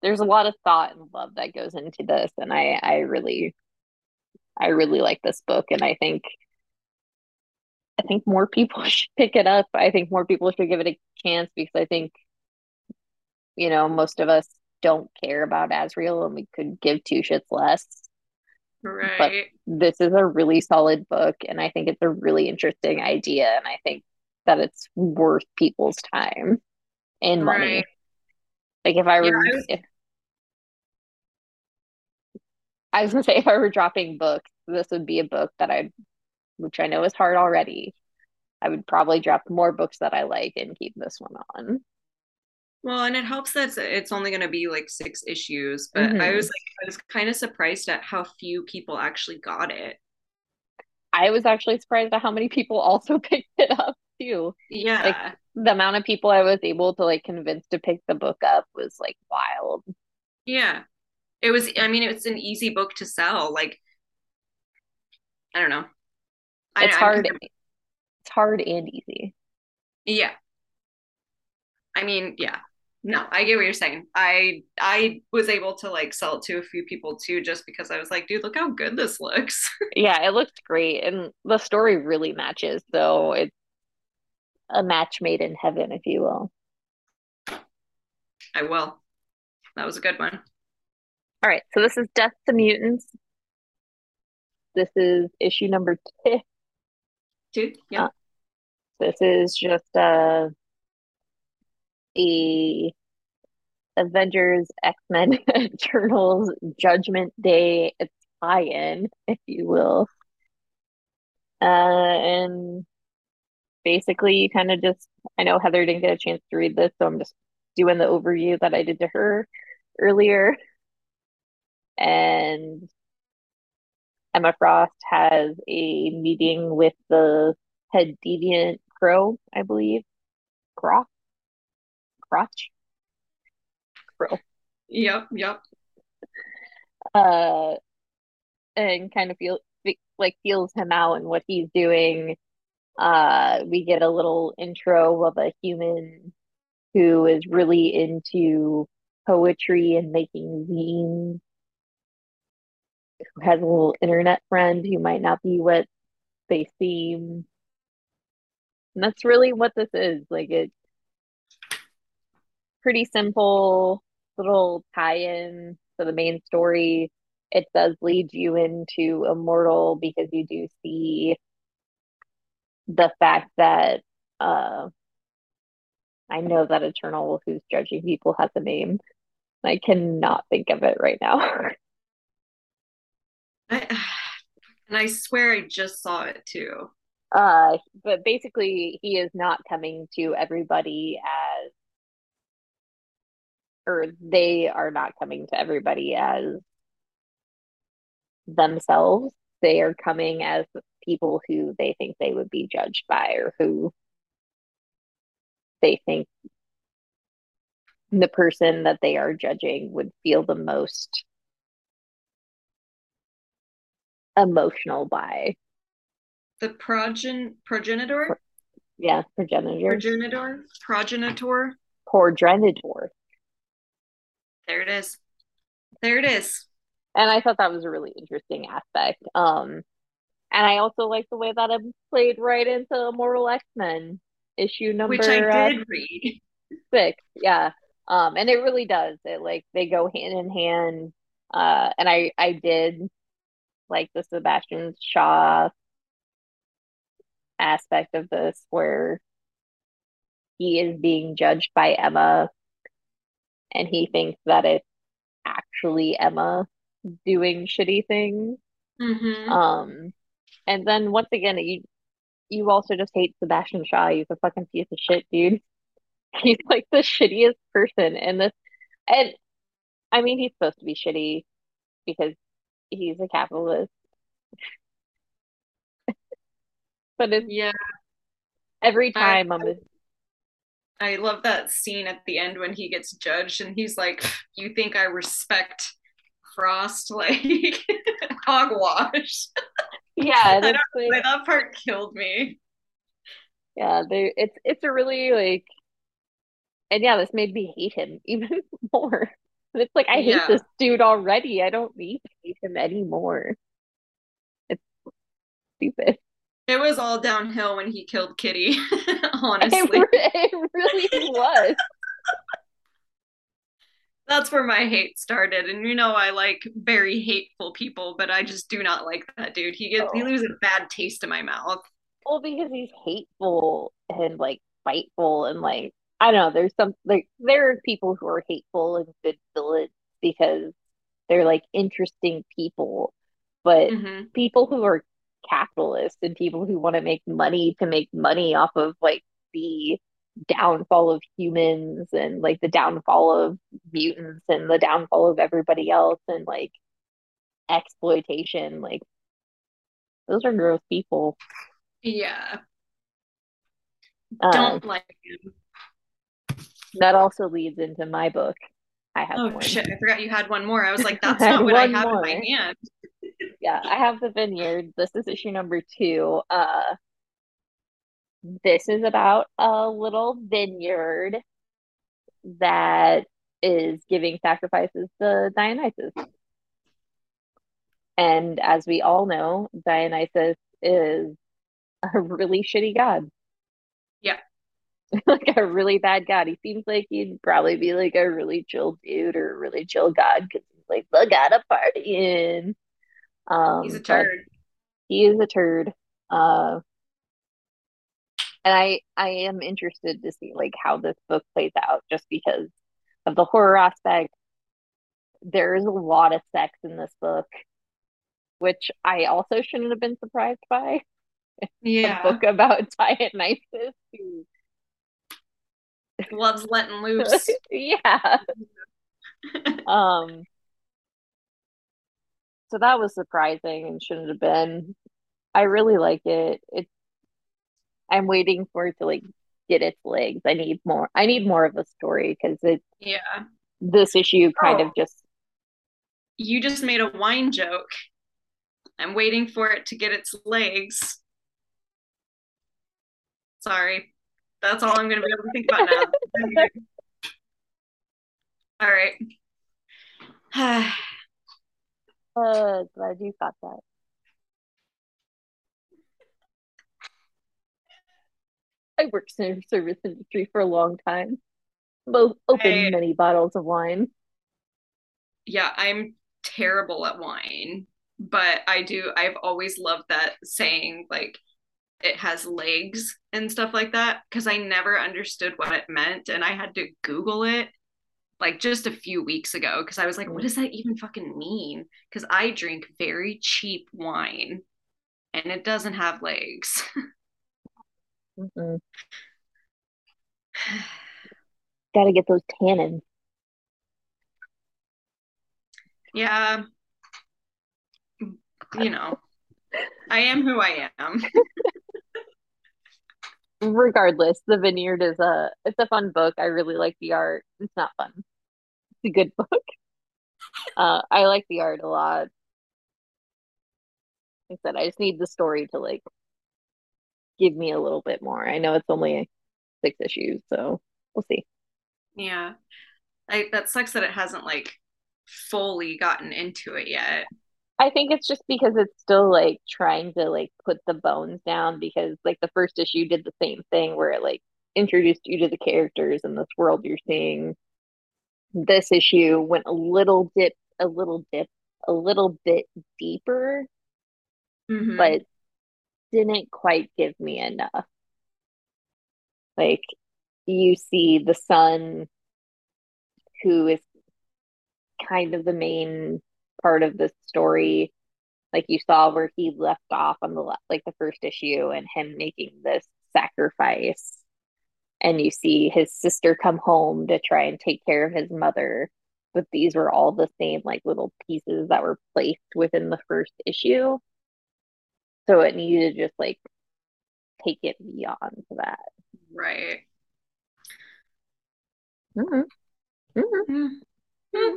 Speaker 1: there's a lot of thought and love that goes into this and i i really i really like this book and i think i think more people should pick it up. I think more people should give it a chance because i think you know most of us don't care about Azrael and we could give two shits less.
Speaker 2: Right. But
Speaker 1: this is a really solid book and I think it's a really interesting idea and I think that it's worth people's time and money. Right. Like if I were yeah, I, was... If, I was gonna say if I were dropping books, this would be a book that I'd which I know is hard already. I would probably drop more books that I like and keep this one on.
Speaker 2: Well, and it helps that it's only going to be like six issues, but mm-hmm. I was like, I was kind of surprised at how few people actually got it.
Speaker 1: I was actually surprised at how many people also picked it up too.
Speaker 2: Yeah.
Speaker 1: Like the amount of people I was able to like convince to pick the book up was like wild.
Speaker 2: Yeah. It was I mean it's an easy book to sell. Like I don't know.
Speaker 1: It's I, hard. It's hard and easy.
Speaker 2: Yeah. I mean, yeah no i get what you're saying. I i was able to like sell it to a few people too just because i was like dude look how good this looks.
Speaker 1: Yeah it looks great and the story really matches so it's a match made in heaven if you will.
Speaker 2: I will. That was a good one.
Speaker 1: All right so this is death to mutants. This is issue number two.
Speaker 2: Two yeah. Uh,
Speaker 1: This is just uh, a Avengers, X-Men, Eternals, Judgment Day tie-in, if you will. Uh, and basically, you kind of just, I know Heather didn't get a chance to read this, so I'm just doing the overview that I did to her earlier. And Emma Frost has a meeting with the head deviant Kro, I believe. Croc? Crotch? Kro.
Speaker 2: Yep, yep.
Speaker 1: Uh, and kind of feel like feels him out and what he's doing. Uh, we get a little intro of a human who is really into poetry and making zines who has a little internet friend who might not be what they seem. And that's really what this is. Like it's pretty simple little tie-in to the main story. It does lead you into Immortal because you do see the fact that uh I know that Eternal who's judging people has a name. I cannot think of it right now.
Speaker 2: I, and I swear I just saw it too.
Speaker 1: Uh, but basically, he is not coming to everybody as, or they are not coming to everybody as themselves. They are coming as people who they think they would be judged by or who they think the person that they are judging would feel the most emotional by.
Speaker 2: The progen progenitor?
Speaker 1: Yeah, progenitor.
Speaker 2: Progenitor? Progenitor?
Speaker 1: Progenitor.
Speaker 2: There it is. There it is.
Speaker 1: And I thought that was a really interesting aspect. Um and I also like the way that it played right into Immortal X-Men issue number
Speaker 2: Which I did uh, read.
Speaker 1: Six, yeah. Um and it really does. It like they go hand in hand. Uh and I I did like the Sebastian Shaw aspect of this where he is being judged by Emma and he thinks that it's actually Emma doing shitty things.
Speaker 2: Mm-hmm.
Speaker 1: Um and then once again you you also just hate Sebastian Shaw. He's a fucking piece of shit, dude. He's like the shittiest person in this and I mean he's supposed to be shitty because he's a capitalist. but it's
Speaker 2: yeah.
Speaker 1: Every time I, I'm.
Speaker 2: I love that scene at the end when he gets judged and he's like, "You think I respect Frost?" Like hogwash.
Speaker 1: Yeah,
Speaker 2: like, that part killed me.
Speaker 1: Yeah. It's it's a really like, and yeah, this made me hate him even more. It's like I hate yeah. this dude already. I don't need to hate him anymore. It's stupid.
Speaker 2: It was all downhill when he killed Kitty, honestly.
Speaker 1: It, it really was.
Speaker 2: That's where my hate started. And you know I like very hateful people, but I just do not like that dude. He gets oh. he leaves a bad taste in my mouth.
Speaker 1: Well, because he's hateful and like spiteful and like I don't know, there's some like there are people who are hateful and good villains because they're like interesting people. But
Speaker 2: mm-hmm.
Speaker 1: people who are capitalists and people who want to make money to make money off of like the downfall of humans and like the downfall of mutants and the downfall of everybody else and like exploitation like those are gross people
Speaker 2: yeah uh, don't like him
Speaker 1: that also leads into my book. I have.
Speaker 2: Oh one. shit! I forgot you had one more. I was like, that's not what I have more. in my hand.
Speaker 1: Yeah, I have the vineyard. This is issue number two. Uh, this is about a little vineyard that is giving sacrifices to Dionysus. And as we all know, Dionysus is a really shitty god.
Speaker 2: Yeah.
Speaker 1: like a really bad god. He seems like he'd probably be like a really chill dude or a really chill god because he's like the god of partying. Um,
Speaker 2: he's a turd.
Speaker 1: He is a turd. Uh, and I I am interested to see like how this book plays out just because of the horror aspect. There's a lot of sex in this book, which I also shouldn't have been surprised by.
Speaker 2: Yeah.
Speaker 1: A book about Dionysus who
Speaker 2: loves letting loose.
Speaker 1: yeah. um so that was surprising and shouldn't have been. I really like it. It's I'm waiting for it to like get its legs. I need more. I need more of a story because it.
Speaker 2: Yeah.
Speaker 1: This issue kind oh. of just.
Speaker 2: You just made a wine joke. I'm waiting for it to get its legs. Sorry. That's all I'm going to be able to think about now. all right.
Speaker 1: uh, glad you got that. I worked in the service industry for a long time. Both opened I, many bottles of wine.
Speaker 2: Yeah, I'm terrible at wine, but I do. I've always loved that saying, like it has legs and stuff like that, because I never understood what it meant, and I had to Google it like just a few weeks ago because I was like, what mm. does that even fucking mean? Because I drink very cheap wine and it doesn't have legs.
Speaker 1: Gotta get those tannins.
Speaker 2: Yeah. You know, I am who I am.
Speaker 1: Regardless, the vineyard is a it's a fun book. I really like the art. It's not fun. It's a good book. Uh, I like the art a lot. Like I said, I just need the story to like give me a little bit more. I know it's only six issues, so we'll see.
Speaker 2: Yeah. I that sucks that it hasn't like fully gotten into it yet.
Speaker 1: I think it's just because it's still like trying to like put the bones down because like the first issue did the same thing where it like introduced you to the characters and this world you're seeing. This issue went a little dip, a little dip, a little bit deeper, mm-hmm. but didn't quite give me enough. Like you see the son who is kind of the main part of the story like you saw where he left off on the like the first issue and him making this sacrifice and you see his sister come home to try and take care of his mother but these were all the same like little pieces that were placed within the first issue so it needed to just like take it beyond that.
Speaker 2: Right.
Speaker 1: Mm-hmm. Mm-hmm.
Speaker 2: Mm-hmm.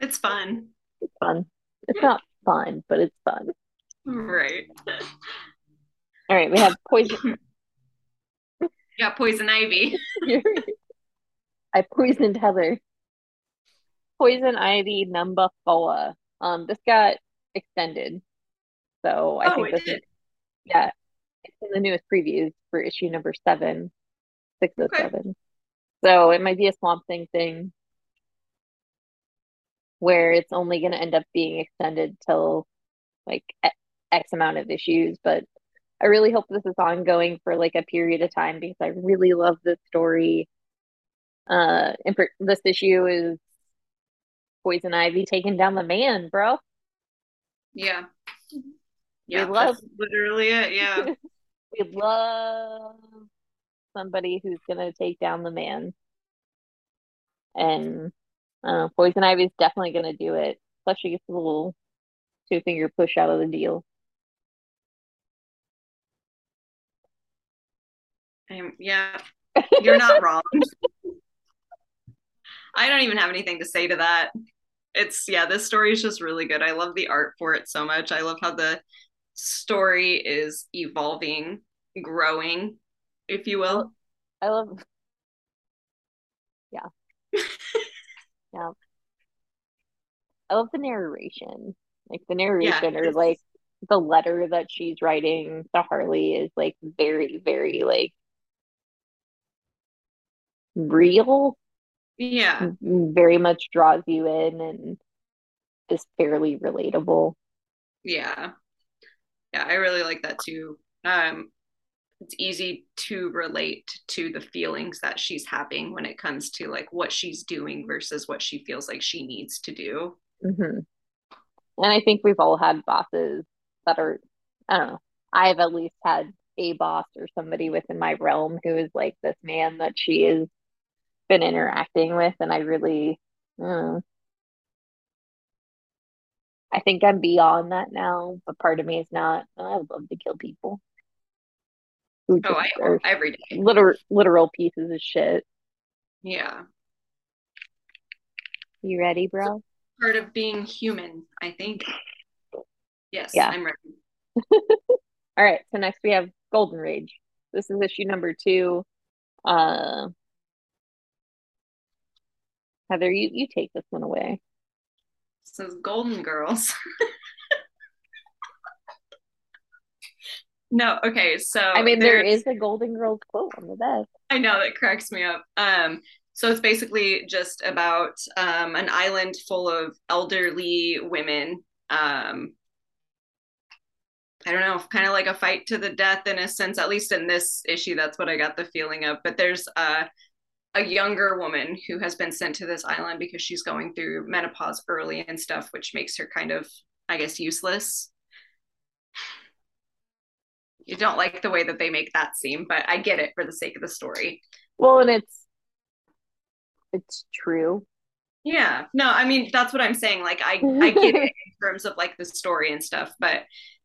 Speaker 2: It's fun.
Speaker 1: It's fun. It's not fun, but it's fun.
Speaker 2: Right.
Speaker 1: All right, we have poison.
Speaker 2: Yeah, poison ivy.
Speaker 1: I poisoned Heather. Poison ivy number four. Um, this got extended so I oh, think this did. is yeah, it's in the newest previews for issue number seven, six oh seven. Okay. So it might be a swamp thing thing where it's only going to end up being extended till like X amount of issues, but I really hope this is ongoing for like a period of time because I really love this story. Uh, and per- this issue is Poison Ivy taking down the man, bro.
Speaker 2: Yeah.
Speaker 1: Yeah, we love
Speaker 2: literally it. Yeah,
Speaker 1: we love somebody who's gonna take down the man, and uh, Poison Ivy is definitely gonna do it. Plus, she gets a little two finger push out of the deal.
Speaker 2: Um, yeah, you're not wrong. I don't even have anything to say to that. It's yeah, this story is just really good. I love the art for it so much. I love how the story is evolving, growing, if you will.
Speaker 1: I love Yeah. yeah. I love the narration. Like the narration yeah, or like the letter that she's writing to Harley is like very, very like real.
Speaker 2: Yeah.
Speaker 1: Very much draws you in and is fairly relatable.
Speaker 2: Yeah yeah, I really like that too. Um, it's easy to relate to the feelings that she's having when it comes to like what she's doing versus what she feels like she needs to do.
Speaker 1: Mm-hmm. And I think we've all had bosses that are, I don't know, I've at least had a boss or somebody within my realm who is like this man that she has been interacting with. And I really, mm, I think I'm beyond that now, but part of me is not. I would love to kill people.
Speaker 2: Who oh, I every day.
Speaker 1: Literal, literal pieces of shit.
Speaker 2: Yeah.
Speaker 1: You ready, bro?
Speaker 2: Part of being human, I think. Yes,
Speaker 1: yeah.
Speaker 2: I'm ready.
Speaker 1: All right, so next we have Golden Rage. This is issue number two. Uh, Heather, you, you take this one away.
Speaker 2: This is Golden Girls. no, okay, so
Speaker 1: I mean there is a Golden Girls quote on the back.
Speaker 2: I know that cracks me up. Um, so it's basically just about um, an island full of elderly women. Um, I don't know, kind of like a fight to the death in a sense, at least in this issue, that's what I got the feeling of. But there's uh, a younger woman who has been sent to this island because she's going through menopause early and stuff, which makes her kind of, I guess, useless. You don't like the way that they make that seem, but I get it for the sake of the story.
Speaker 1: Well, and it's it's true.
Speaker 2: Yeah. No, I mean that's what I'm saying. Like I I get it in terms of like the story and stuff, but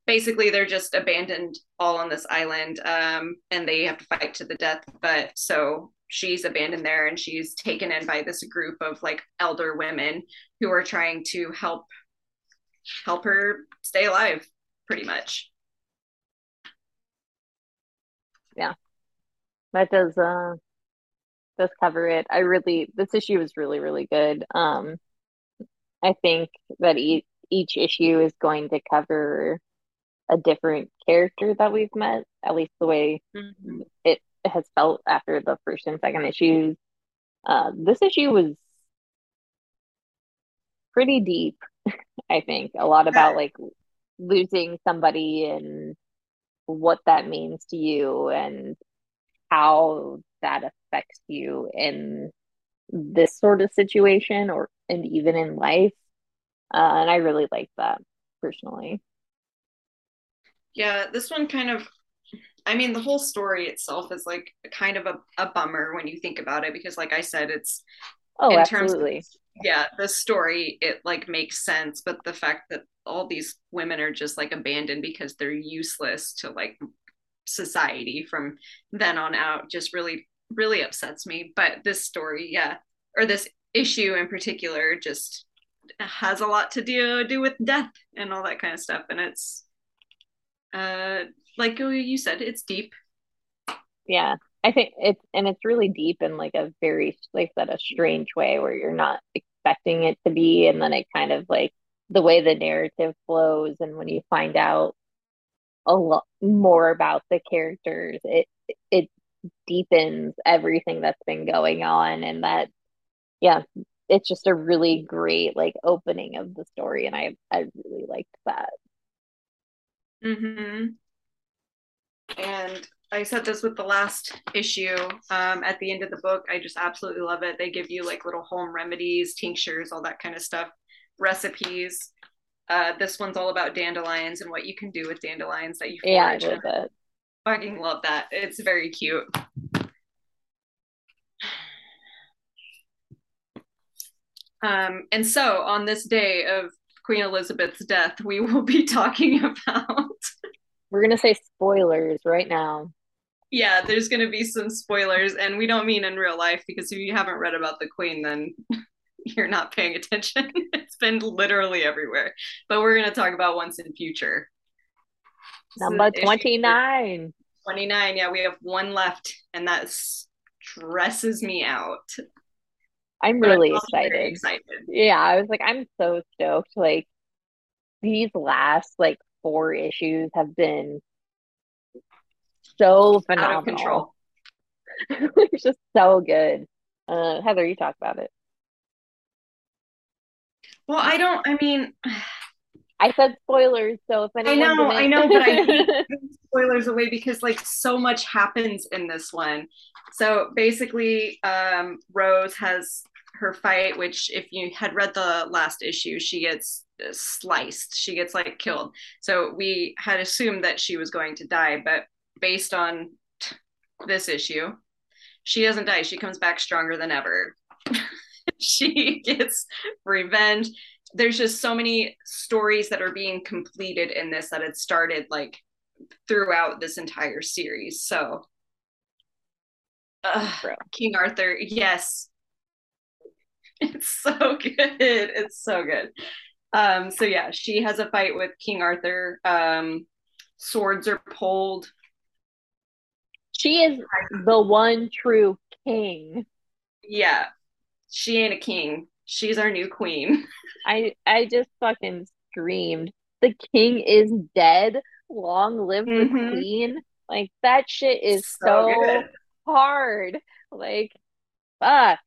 Speaker 2: basically they're just abandoned all on this island um and they have to fight to the death but so she's abandoned there and she's taken in by this group of like elder women who are trying to help help her stay alive pretty much
Speaker 1: yeah that does uh does cover it i really this issue is really really good um i think that each each issue is going to cover a different character that we've met at least the way mm-hmm. it has felt after the first and second issues. Uh, this issue was pretty deep, I think. A lot about like losing somebody and what that means to you and how that affects you in this sort of situation or and even in life. Uh, and I really like that personally.
Speaker 2: Yeah, this one kind of I mean, the whole story itself is like kind of a, a bummer when you think about it, because like I said, it's
Speaker 1: oh, absolutely. Of,
Speaker 2: yeah, the story it like makes sense, but the fact that all these women are just like abandoned because they're useless to like society from then on out just really really upsets me. But this story, yeah, or this issue in particular, just has a lot to do do with death and all that kind of stuff, and it's uh like you said, it's deep.
Speaker 1: Yeah, I think it's and it's really deep in like a very like that a strange way where you're not expecting it to be, and then it kind of like the way the narrative flows, and when you find out a lot more about the characters, it it deepens everything that's been going on, and that yeah, it's just a really great like opening of the story, and I I really liked that.
Speaker 2: Mm-hmm and I said this with the last issue um, at the end of the book. I just absolutely love it. They give you like little home remedies, tinctures, all that kind of stuff, recipes. Uh, this one's all about dandelions and what you can do with dandelions that you can.
Speaker 1: yeah, I love it.
Speaker 2: Fucking love that. It's very cute. Um, and so on this day of Queen Elizabeth's death, we will be talking about
Speaker 1: we're gonna say spoilers right now.
Speaker 2: Yeah, there's gonna be some spoilers, and we don't mean in real life because if you haven't read about the Queen, then you're not paying attention. it's been literally everywhere. But we're gonna talk about Once and Future.
Speaker 1: Number 29.
Speaker 2: 29, yeah, we have one left, and that stresses me out.
Speaker 1: I'm really excited. excited. Yeah, I was like, I'm so stoked. Like these last like four issues have been so phenomenal. Out of control. it's just so good. Uh, Heather, you talk about it.
Speaker 2: Well, I don't. I mean,
Speaker 1: I said spoilers, so if anyone I
Speaker 2: know,
Speaker 1: didn't...
Speaker 2: I know, but I hate spoilers away because like so much happens in this one. So basically, um, Rose has her fight, which if you had read the last issue, she gets sliced. She gets like killed. So we had assumed that she was going to die, but based on this issue, she doesn't die. She comes back stronger than ever. she gets revenge there's just so many stories that are being completed in this that had started like throughout this entire series. So, uh, King Arthur, yes, it's so good. It's so good. Um, so yeah, she has a fight with King Arthur. Um, swords are pulled.
Speaker 1: She is the one true king.
Speaker 2: Yeah, she ain't a king. She's our new queen.
Speaker 1: I I just fucking screamed. The king is dead. Long live mm-hmm. the queen. Like that shit is so, so hard. Like fuck.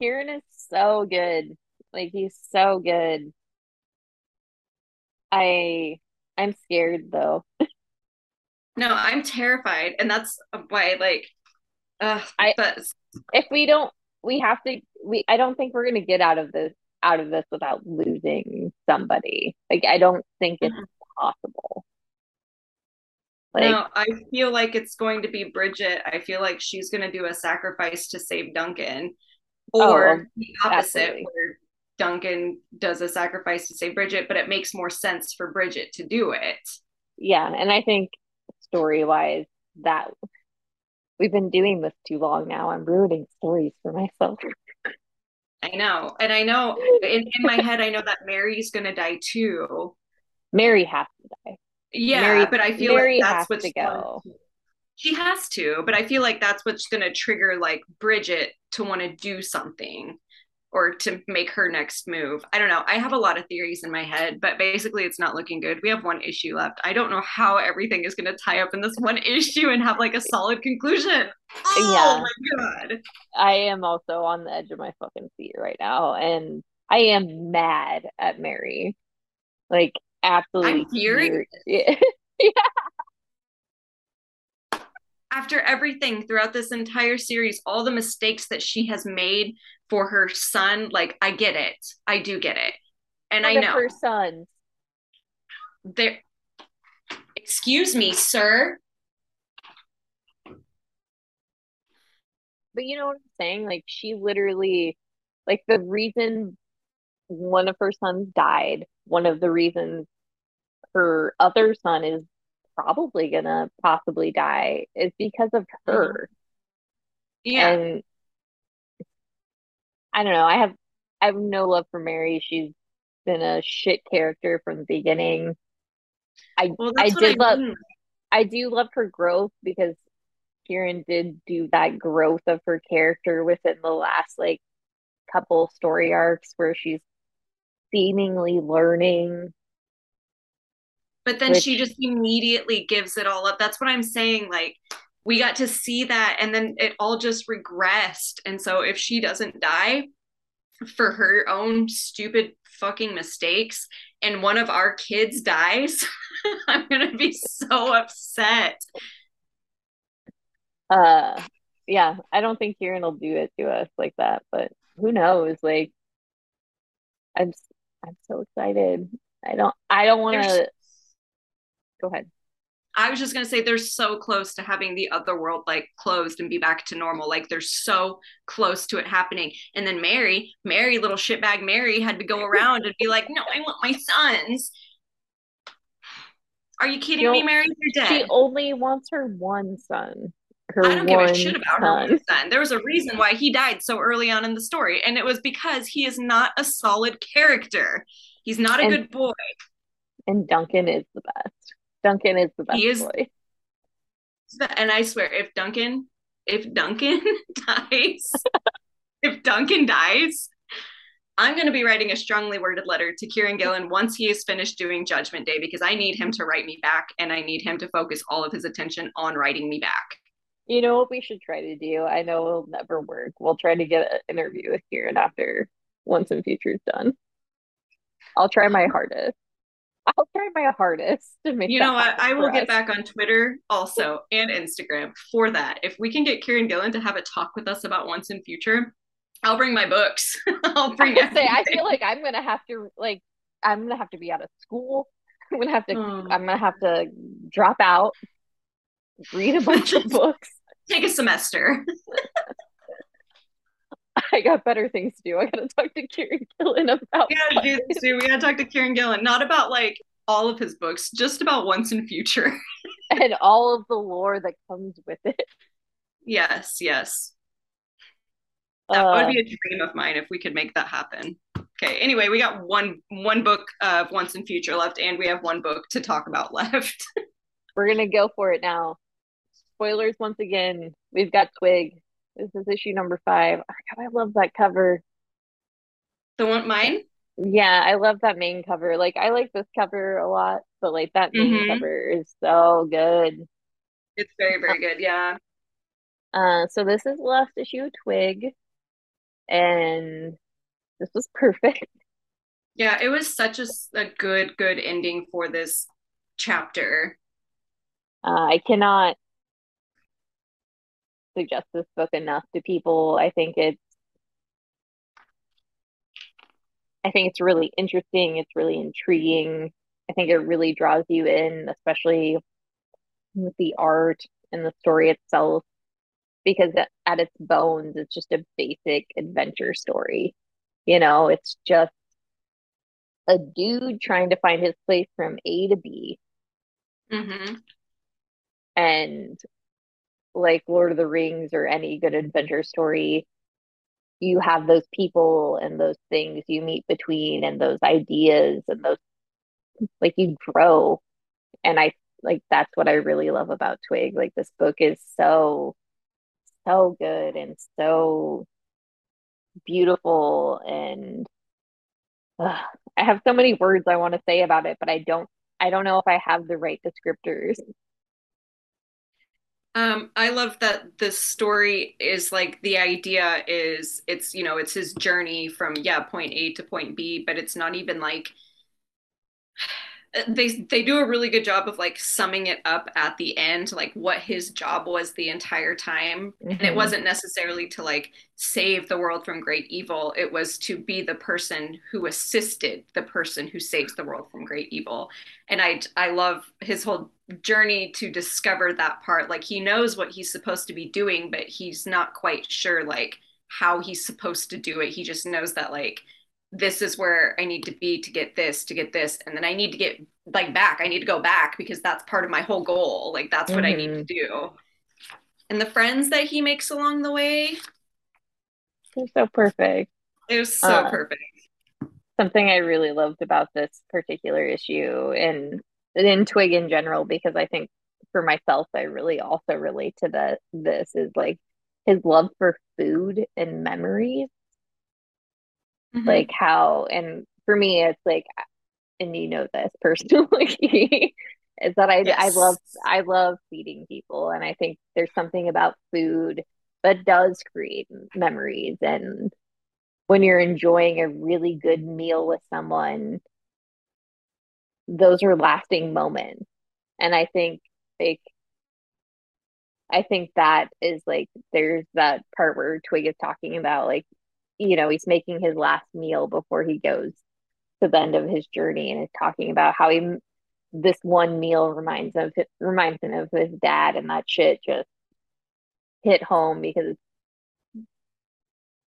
Speaker 1: Kieron is so good. Like he's so good. I I'm scared though.
Speaker 2: no, I'm terrified, and that's why like uh I but
Speaker 1: if we don't we have to we I don't think we're gonna get out of this out of this without losing somebody. Like I don't think it's mm-hmm. possible.
Speaker 2: Like, no, I feel like it's going to be Bridget. I feel like she's going to do a sacrifice to save Duncan, or oh, the opposite, absolutely. where Duncan does a sacrifice to save Bridget, but it makes more sense for Bridget to do it.
Speaker 1: Yeah, and I think story wise, that we've been doing this too long now. I'm ruining stories for myself.
Speaker 2: I know. And I know in, in my head, I know that Mary's going to die too.
Speaker 1: Mary has to die.
Speaker 2: Yeah, Mary, but I feel Mary like that's what's to go. She has to, but I feel like that's what's going to trigger like Bridget to want to do something or to make her next move. I don't know. I have a lot of theories in my head, but basically it's not looking good. We have one issue left. I don't know how everything is going to tie up in this one issue and have like a solid conclusion. Oh yeah. my god.
Speaker 1: I am also on the edge of my fucking seat right now and I am mad at Mary. Like absolutely
Speaker 2: I'm furious.
Speaker 1: yeah
Speaker 2: after everything throughout this entire series, all the mistakes that she has made for her son, like I get it. I do get it. And I know
Speaker 1: her sons.
Speaker 2: There excuse me, sir.
Speaker 1: But you know what I'm saying? Like she literally like the reason one of her sons died, one of the reasons her other son is probably gonna possibly die is because of mm-hmm. her.
Speaker 2: Yeah. And
Speaker 1: I don't know. I have I have no love for Mary. She's been a shit character from the beginning. I well, I did I love mean. I do love her growth because Kieron did do that growth of her character within the last like couple story arcs where she's seemingly learning
Speaker 2: but then Which, she just immediately gives it all up. That's what I'm saying. Like, we got to see that, and then it all just regressed. And so, if she doesn't die for her own stupid fucking mistakes, and one of our kids dies, I'm gonna be so upset.
Speaker 1: Uh, yeah, I don't think Kieron will do it to us like that, but who knows? Like, I'm I'm so excited. I don't I don't want to go ahead.
Speaker 2: I was just gonna say they're so close to having the other world like closed and be back to normal. Like they're so close to it happening. And then Mary, Mary, little shitbag Mary, had to go around and be like, "No, I want my sons." Are you kidding me, Mary? You're dead.
Speaker 1: She only wants her one son.
Speaker 2: Her I don't give a shit about son. her one son. There was a reason why he died so early on in the story, and it was because he is not a solid character. He's not a and, good boy.
Speaker 1: And Duncan is the best. Duncan is the best he is, boy.
Speaker 2: And I swear, if Duncan, if Duncan dies, if Duncan dies, I'm going to be writing a strongly worded letter to Kieron Gillen once he is finished doing Judgment Day because I need him to write me back and I need him to focus all of his attention on writing me back.
Speaker 1: You know what we should try to do? I know it'll never work. We'll try to get an interview with Kieron after Once and Future's done. I'll try my hardest. I'll try my hardest to make
Speaker 2: You know what? I will
Speaker 1: for
Speaker 2: get
Speaker 1: us.
Speaker 2: back on Twitter also and Instagram for that. If we can get Kieron Gillen to have a talk with us about Once and Future, I'll bring my books. I'll
Speaker 1: I
Speaker 2: bring
Speaker 1: say I feel like I'm gonna have to like I'm gonna have to be out of school. I'm gonna have to
Speaker 2: Oh.
Speaker 1: I'm gonna have to drop out, read a bunch of books.
Speaker 2: Take a semester.
Speaker 1: I got better things to do. I gotta talk to Kieron Gillen about
Speaker 2: We gotta do this too. We gotta talk to Kieron Gillen, not about like all of his books, just about Once and Future.
Speaker 1: and all of the lore that comes with it.
Speaker 2: yes, yes. That
Speaker 1: Uh,
Speaker 2: would be a dream of mine if we could make that happen. Okay. Anyway, we got one one book of Once and Future left, and we have one book to talk about left.
Speaker 1: we're gonna go for it now. Spoilers once again. We've got Twig. This is issue number five. Oh, God, I love that cover.
Speaker 2: the one mine.
Speaker 1: Yeah, I love that main cover. Like I like this cover a lot, but like that main
Speaker 2: Mm-hmm.
Speaker 1: cover is so good.
Speaker 2: It's very very good. Yeah.
Speaker 1: Uh, so this is last issue Twig, and this was perfect.
Speaker 2: Yeah, it was such a, a good good ending for this chapter.
Speaker 1: Uh, I cannot suggest this book enough to people. I think it's I think it's really interesting. It's really intriguing. I think it really draws you in, especially with the art and the story itself, because at its bones, it's just a basic adventure story. You know, it's just a dude trying to find his place from A to B.
Speaker 2: Mm-hmm.
Speaker 1: And like Lord of the Rings or any good adventure story, you have those people and those things you meet between and those ideas and those like you grow. And I like that's what I really love about Twig. Like this book is so so good and so beautiful and uh, I have so many words I want to say about it, but I don't I don't know if I have the right descriptors.
Speaker 2: Um, I love that the story is like the idea is it's you know it's his journey from yeah point A to point B, but it's not even like they they do a really good job of like summing it up at the end like what his job was the entire time. Mm-hmm. and it wasn't necessarily to like save the world from great evil. It was to be the person who assisted the person who saves the world from great evil. And i i love his whole journey to discover that part like he knows what he's supposed to be doing but he's not quite sure like how he's supposed to do it he just knows that like this is where I need to be to get this, to get this. And then I need to get like back. I need to go back because that's part of my whole goal. Like that's what mm-hmm. I need to do. And the friends that he makes along the way.
Speaker 1: They're so perfect.
Speaker 2: It was so uh, perfect.
Speaker 1: Something I really loved about this particular issue and in Twig in general, because I think for myself, I really also relate to that. This is like his love for food and memories mm-hmm. like how and for me it's like and you know this personally is that I yes. I love I love feeding people and I think there's something about food that does create memories and when you're enjoying a really good meal with someone those are lasting moments and I think like I think that is like there's that part where Twig is talking about like you know, he's making his last meal before he goes to the end of his journey and is talking about how he this one meal reminds of reminds him of his dad and that shit just hit home because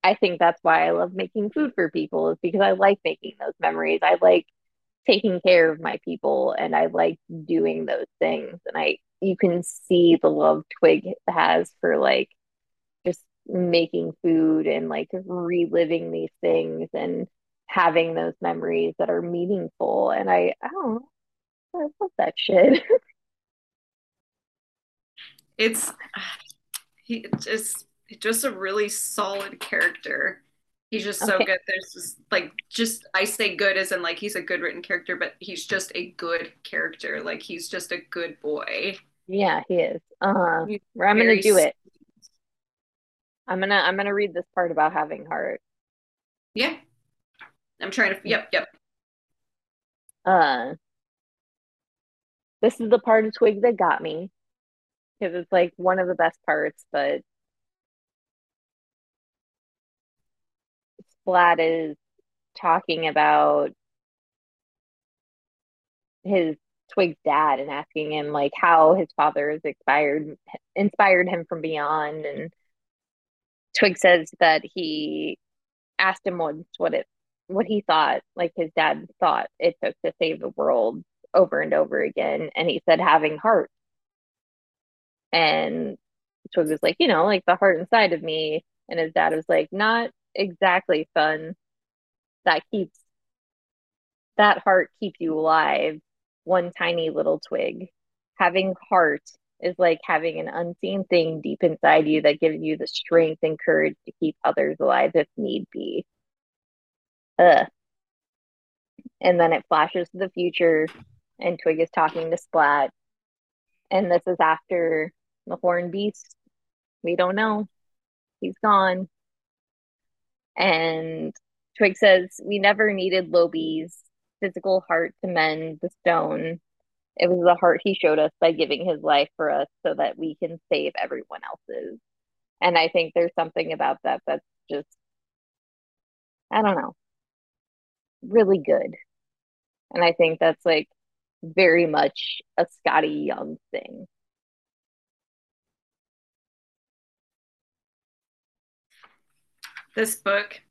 Speaker 1: I think that's why I love making food for people is because I like making those memories. I like taking care of my people and I like doing those things and I you can see the love Twig has for like just making food and like reliving these things and having those memories that are meaningful. And I, I don't know, I love that shit.
Speaker 2: it's he just just a really solid character. He's just so okay. good. There's just like just I say good as in like he's a good written character, but he's just a good character. Like he's just a good boy.
Speaker 1: Yeah, he is. Uh, I'm gonna do it. I'm gonna I'm gonna read this part about having heart.
Speaker 2: Yeah. I'm trying to yep, yep.
Speaker 1: Uh this is the part of Twig that got me because it's like one of the best parts, but Splat is talking about his Twig's dad and asking him like how his father has inspired inspired him from beyond. And Twig says that he asked him once what it what he thought like his dad thought it took to save the world over and over again. And he said having heart. And Twig was like you know like the heart inside of me. And his dad was like not exactly fun that keeps that heart keep you alive one tiny little twig. Having heart is like having an unseen thing deep inside you that gives you the strength and courage to keep others alive if need be. Ugh. And then it flashes to the future, and Twig is talking to Splat. And this is after the Horn Beast. We don't know. He's gone. And Twig says, We never needed Lobie's physical heart to mend the stone. It was the heart he showed us by giving his life for us so that we can save everyone else's. And I think there's something about that that's just, I don't know, really good. And I think that's like very much a Skottie Young thing.
Speaker 2: This book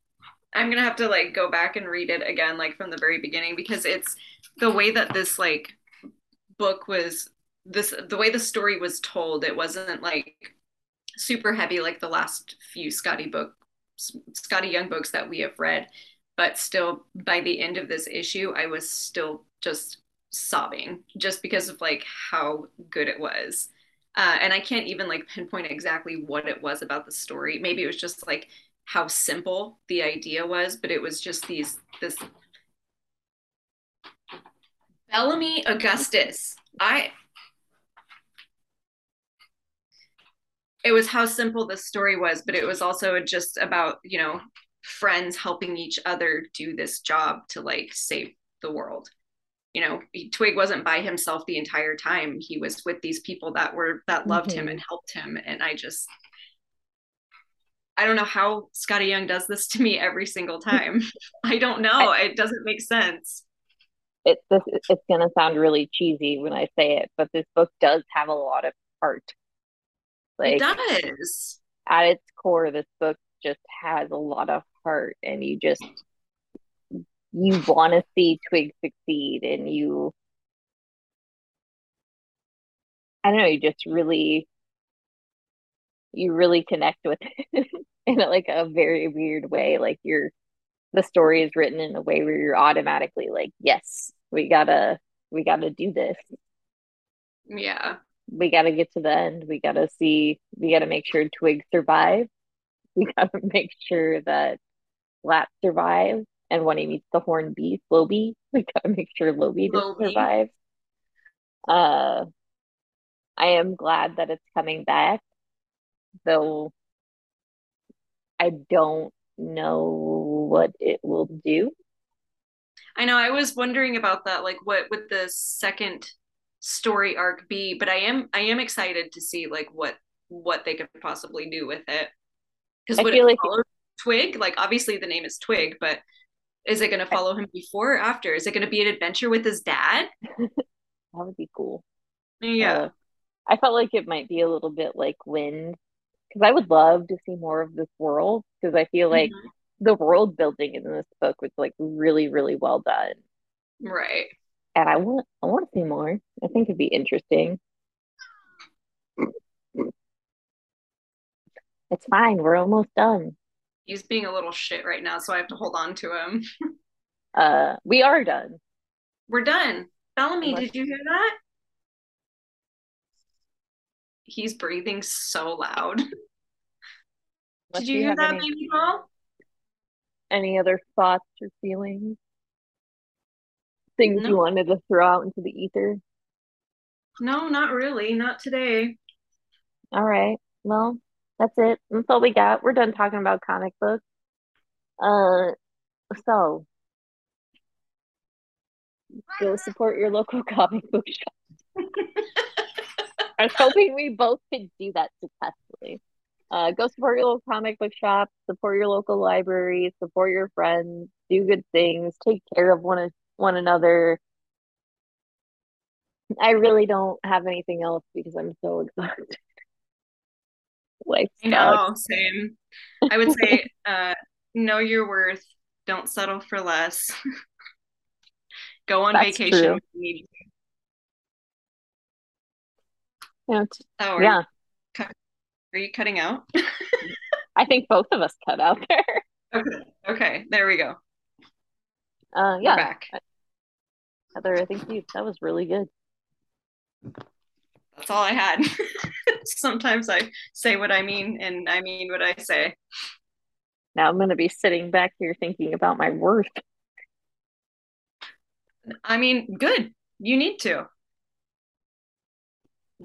Speaker 2: I'm gonna have to like go back and read it again, like from the very beginning, because it's the way that this like book was this the way the story was told. It wasn't like super heavy like the last few Skottie book Skottie Young books that we have read, but still by the end of this issue, I was still just sobbing just because of like how good it was. Uh, and I can't even like pinpoint exactly what it was about the story. Maybe it was just like how simple the idea was, but it was just these this Bellamy Augustus. I it was how simple the story was, but it was also just about, you know, friends helping each other do this job to like save the world. You know, Twig wasn't by himself the entire time. He was with these people that were that loved mm-hmm. him and helped him. And I just I don't know how Skottie Young does this to me every single time. I don't know. I, it doesn't make sense.
Speaker 1: It, this, it's going to sound really cheesy when I say it, but this book does have a lot of heart.
Speaker 2: Like, it does.
Speaker 1: At its core, this book just has a lot of heart, and you just you want to see Twig succeed, and you I don't know, you just really you really connect with it in like a very weird way. Like you're the story is written in a way where you're automatically like, yes, we gotta we gotta do this.
Speaker 2: Yeah.
Speaker 1: We gotta get to the end. We gotta see we gotta make sure Twig survives. We gotta make sure that Lat survives. And when he meets the horn beast, Lobie, we gotta make sure Lobie. survives. Uh I am glad that it's coming back though I don't know what it will do.
Speaker 2: I know I was wondering about that, like what would the second story arc be? But I am I am excited to see like what what they could possibly do with it. Because would it like follow Twig? Like obviously the name is Twig, but is it going to follow him before or after? Is it going to be an adventure with his dad?
Speaker 1: that would be cool.
Speaker 2: Yeah. Uh,
Speaker 1: I felt like it might be a little bit like Wind because I would love to see more of this world because I feel like mm-hmm. the world building in this book was like really, really well done.
Speaker 2: Right.
Speaker 1: And I want I want to see more. I think it'd be interesting. It's fine. We're almost done.
Speaker 2: He's being a little shit right now, so I have to hold on to him.
Speaker 1: uh, we are done.
Speaker 2: We're done. Bellamy, Unless- did you hear that? He's breathing so loud. Did you, hear that, any, baby girl?
Speaker 1: Any other thoughts or feelings? Things no. you wanted to throw out into the ether?
Speaker 2: No, not really. Not today.
Speaker 1: All right. Well, that's it. That's all we got. We're done talking about comic books. Uh, so go support your local comic book shop. I was hoping we both could do that successfully. Uh, go support your local comic book shop, support your local library, support your friends, do good things, take care of one one another. I really don't have anything else because I'm so exhausted.
Speaker 2: Life I know, same. I would say, uh, know your worth. Don't settle for less. Go on That's vacation
Speaker 1: Yeah. Oh, yeah.
Speaker 2: Are you cutting out?
Speaker 1: I think both of us cut out there.
Speaker 2: Okay. Okay. There we go.
Speaker 1: Uh, yeah. We're back. Heather, I think you that was really good.
Speaker 2: That's all I had. Sometimes I say what I mean and I mean what I say.
Speaker 1: Now I'm going to be sitting back here thinking about my worth.
Speaker 2: I mean, good. You need to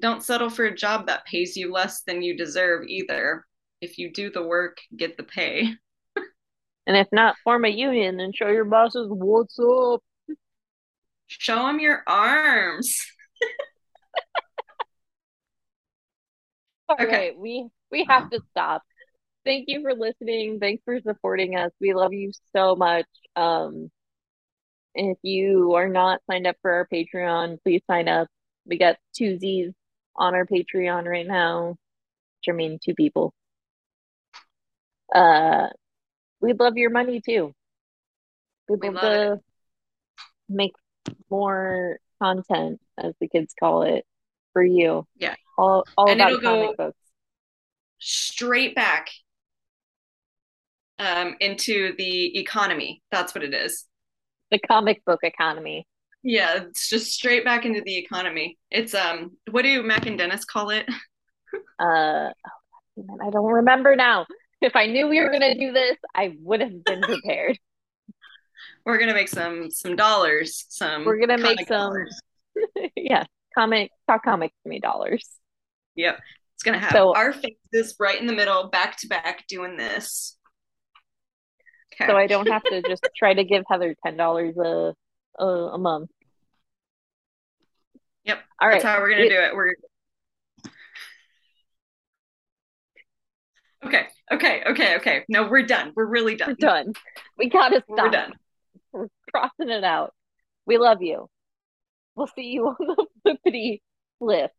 Speaker 2: don't settle for a job that pays you less than you deserve either. If you do the work, get the pay.
Speaker 1: and if not, form a union and show your bosses what's up.
Speaker 2: Show them your arms.
Speaker 1: All okay. right, we we have to stop. Thank you for listening. Thanks for supporting us. We love you so much. Um, if you are not signed up for our Patreon, please sign up. We got two Z's on our Patreon right now, which I mean two people. Uh, we'd love your money too. We'd we love to it. make more content, as the kids call it, for you.
Speaker 2: Yeah,
Speaker 1: all all and about comic books.
Speaker 2: Straight back um, into the economy. That's what it is.
Speaker 1: The comic book economy.
Speaker 2: Yeah, it's just straight back into the economy. It's um, what do Mac and Dennis call it?
Speaker 1: uh, oh, I don't remember now. If I knew we were gonna do this, I would have been prepared.
Speaker 2: we're gonna make some some dollars. Some
Speaker 1: we're gonna make some. yeah, comic talk comics to me dollars.
Speaker 2: Yep, it's gonna have so, our faces right in the middle, back to back, doing this.
Speaker 1: Okay. So I don't have to just try to give Heather ten dollars a a, a month.
Speaker 2: Yep. All right. That's how we're gonna it, do it. We're okay. Okay. Okay. Okay. No, we're done. We're really done.
Speaker 1: We're done. We gotta stop. We're done. We're crossing it out. We love you. We'll see you on the flippity flip.